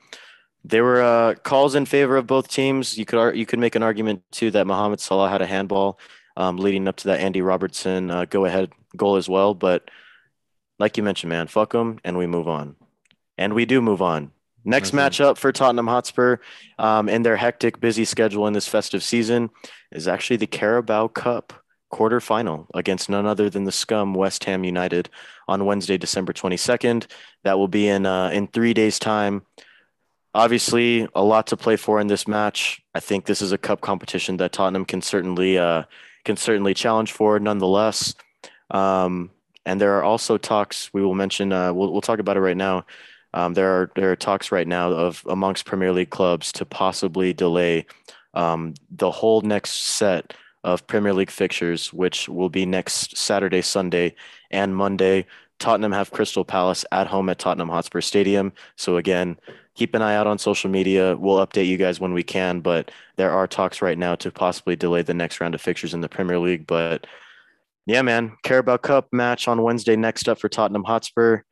there were uh, calls in favor of both teams. You could, you could make an argument, too, that Mohamed Salah had a handball leading up to that Andy Robertson uh, go ahead goal as well. But like you mentioned, man, fuck them, and we move on. And we do move on. Next matchup for Tottenham Hotspur um, in their hectic, busy schedule in this festive season is actually the Carabao Cup quarterfinal against none other than the scum West Ham United on Wednesday, December 22nd. That will be in uh, in three days' time. Obviously, a lot to play for in this match. I think this is a cup competition that Tottenham can certainly uh, can certainly challenge for, nonetheless. Um, and there are also talks. We will mention. Uh, we'll we'll talk about it right now um, there are there are talks right now of amongst Premier League clubs to possibly delay um, the whole next set of Premier League fixtures, which will be next Saturday, Sunday, and Monday. Tottenham have Crystal Palace at home at Tottenham Hotspur Stadium. So again, keep an eye out on social media. We'll update you guys when we can, but there are talks right now to possibly delay the next round of fixtures in the Premier League. But yeah, man, Carabao Cup match on Wednesday next up for Tottenham Hotspur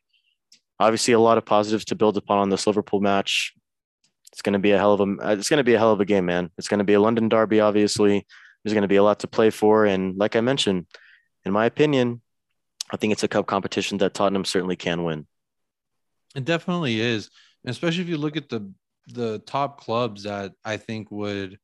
obviously a lot of positives to build upon on this Liverpool match. It's going to be a hell of a uh, it's going to be a hell of a game, man. It's going to be a London derby obviously. There's going to be a lot to play for and like I mentioned, in my opinion, I think it's a cup competition that Tottenham certainly can win. It definitely is, especially if you look at the the top clubs that I think would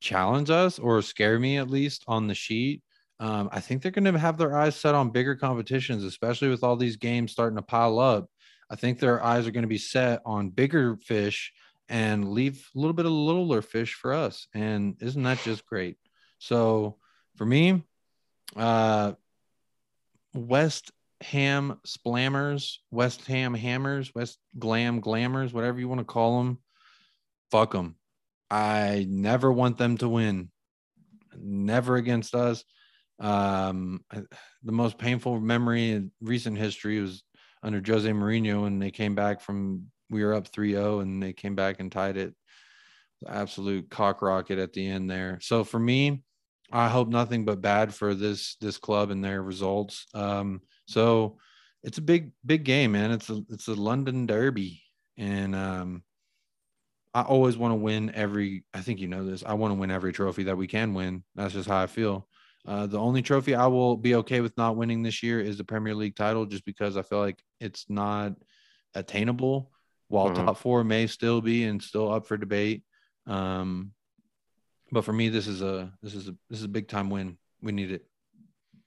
challenge us or scare me at least on the sheet. Um, I think they're going to have their eyes set on bigger competitions, especially with all these games starting to pile up. I think their eyes are going to be set on bigger fish and leave a little bit of littler fish for us. And isn't that just great? So for me, uh, West Ham Splammers, West Ham Hammers, West Glam Glamours, whatever you want to call them, fuck them. I never want them to win. Never against us. Um, the most painful memory in recent history was under Jose Mourinho when they came back from we were up 3-0 and they came back and tied it. Absolute cock rocket at the end there. So for me, I hope nothing but bad for this this club and their results. Um, so it's a big big game, man. It's a it's a London derby, and um, I always want to win every. I think you know this. I want to win every trophy that we can win. That's just how I feel. Uh, the only trophy I will be okay with not winning this year is the Premier League title, just because I feel like it's not attainable. While mm-hmm. top four may still be and still up for debate, um, but for me, this is a this is a this is a big time win. We need it.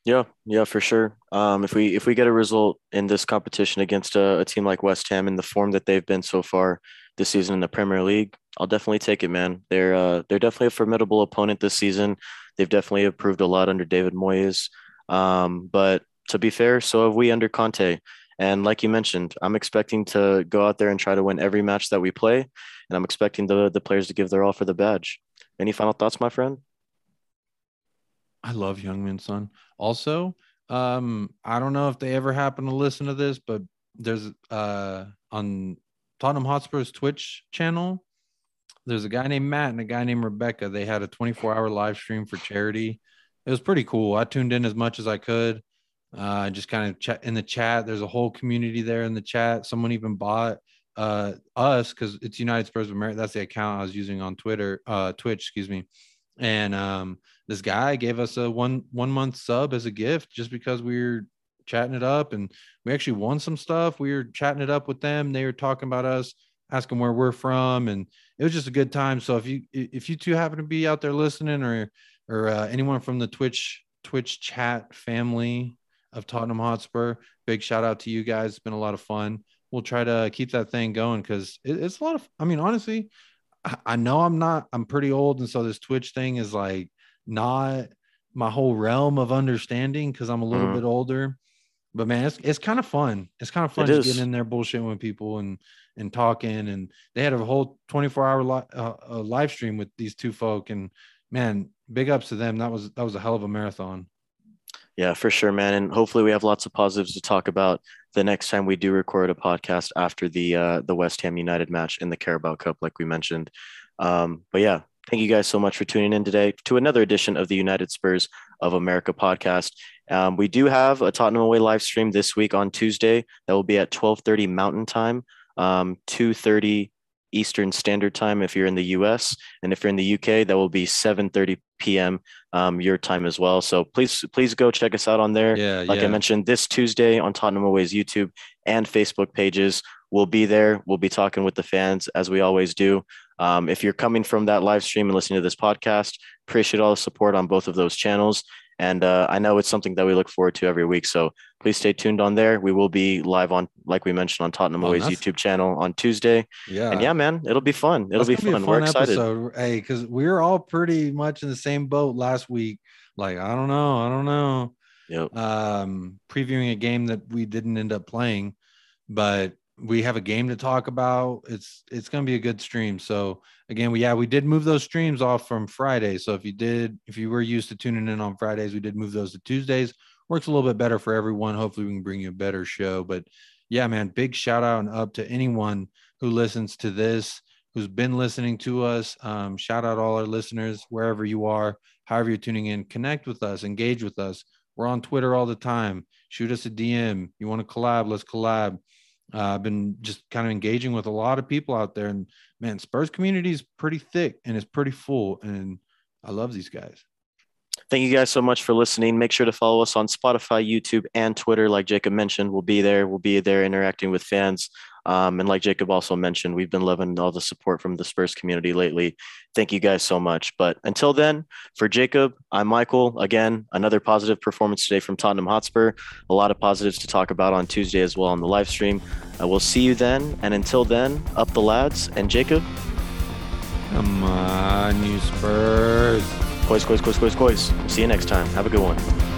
Yeah, yeah, for sure. Um, if we if we get a result in this competition against a, a team like West Ham in the form that they've been so far this season in the Premier League, I'll definitely take it, man. They're uh, they're definitely a formidable opponent this season. They've definitely improved a lot under David Moyes. Um, but to be fair, so have we under Conte. And like you mentioned, I'm expecting to go out there and try to win every match that we play. And I'm expecting the, the players to give their all for the badge. Any final thoughts, my friend? I love Heung-min Son. Also, um, I don't know if they ever happen to listen to this, but there's uh on Tottenham Hotspur's Twitch channel, there's a guy named Matt and a guy named Rebecca. They had a 24 hour live stream for charity. It was pretty cool. I tuned in as much as I could. Uh, just kind of chat in the chat. There's a whole community there in the chat. Someone even bought uh, us because it's United Spurs of America. That's the account I was using on Twitter, uh, Twitch, excuse me. And um, this guy gave us a one one month sub as a gift just because we were chatting it up and we actually won some stuff. We were chatting it up with them. They were talking about us asking where we're from, and it was just a good time. So if you if you two happen to be out there listening, or or uh, anyone from the Twitch Twitch chat family of Tottenham Hotspur, big shout out to you guys. It's been a lot of fun. We'll try to keep that thing going because it, it's a lot of. I mean, honestly, I, I know I'm not. I'm pretty old, and so this Twitch thing is like not my whole realm of understanding because I'm a little mm. bit older. But man, it's it's kind of fun. It's kind of fun just getting in there bullshitting with people and and talking. And they had a whole 24 hour li- uh, uh, live stream with these two folk. And man, big ups to them. That was that was a hell of a marathon. Yeah, for sure, man. And hopefully we have lots of positives to talk about the next time we do record a podcast after the uh, the West Ham United match in the Carabao Cup, like we mentioned. Um, but yeah, thank you guys so much for tuning in today to another edition of the United Spurs of America podcast. Um, we do have a Tottenham away live stream this week on Tuesday. That will be at 12:30 Mountain Time, um, 2:30 Eastern Standard Time if you're in the US, and if you're in the UK, that will be 7:30 p.m. Um, your time as well. So please, please go check us out on there. Yeah, like yeah. I mentioned, this Tuesday on Tottenham Away's YouTube and Facebook pages, we'll be there. We'll be talking with the fans as we always do. Um, if you're coming from that live stream and listening to this podcast, appreciate all the support on both of those channels. And uh, I know it's something that we look forward to every week. So please stay tuned on there. We will be live on, like we mentioned, on Tottenham Away's YouTube channel on Tuesday. Yeah. And yeah, man, it'll be fun. It'll be gonna fun. We're excited. Episode. Hey, because we are all pretty much in the same boat last week. Like, I don't know, I don't know. Yep. Um, previewing a game that we didn't end up playing, but we have a game to talk about. It's it's gonna be a good stream. So again, we yeah, we did move those streams off from Friday. So if you did, if you were used to tuning in on Fridays, we did move those to Tuesdays. Works a little bit better for everyone. Hopefully, we can bring you a better show. But yeah, man, big shout out and up to anyone who listens to this who's been listening to us. Um, shout out all our listeners, wherever you are, however you're tuning in. Connect with us, engage with us. We're on Twitter all the time. Shoot us a DM. You want to collab? Let's collab. Uh, I've been just kind of engaging with a lot of people out there, and man, Spurs community is pretty thick and it's pretty full, and I love these guys. Thank you guys so much for listening. Make sure to follow us on Spotify, YouTube, and Twitter. Like Jacob mentioned, we'll be there. We'll be there interacting with fans. Um, and like Jacob also mentioned, we've been loving all the support from the Spurs community lately. Thank you guys so much. But until then, for Jacob, I'm Michael. Again, another positive performance today from Tottenham Hotspur. A lot of positives to talk about on Tuesday as well on the live stream. Uh, we'll see you then. And until then, up the lads. And Jacob, Come on, you Spurs. cois, cois, cois, cois, cois. See you next time. Have a good one.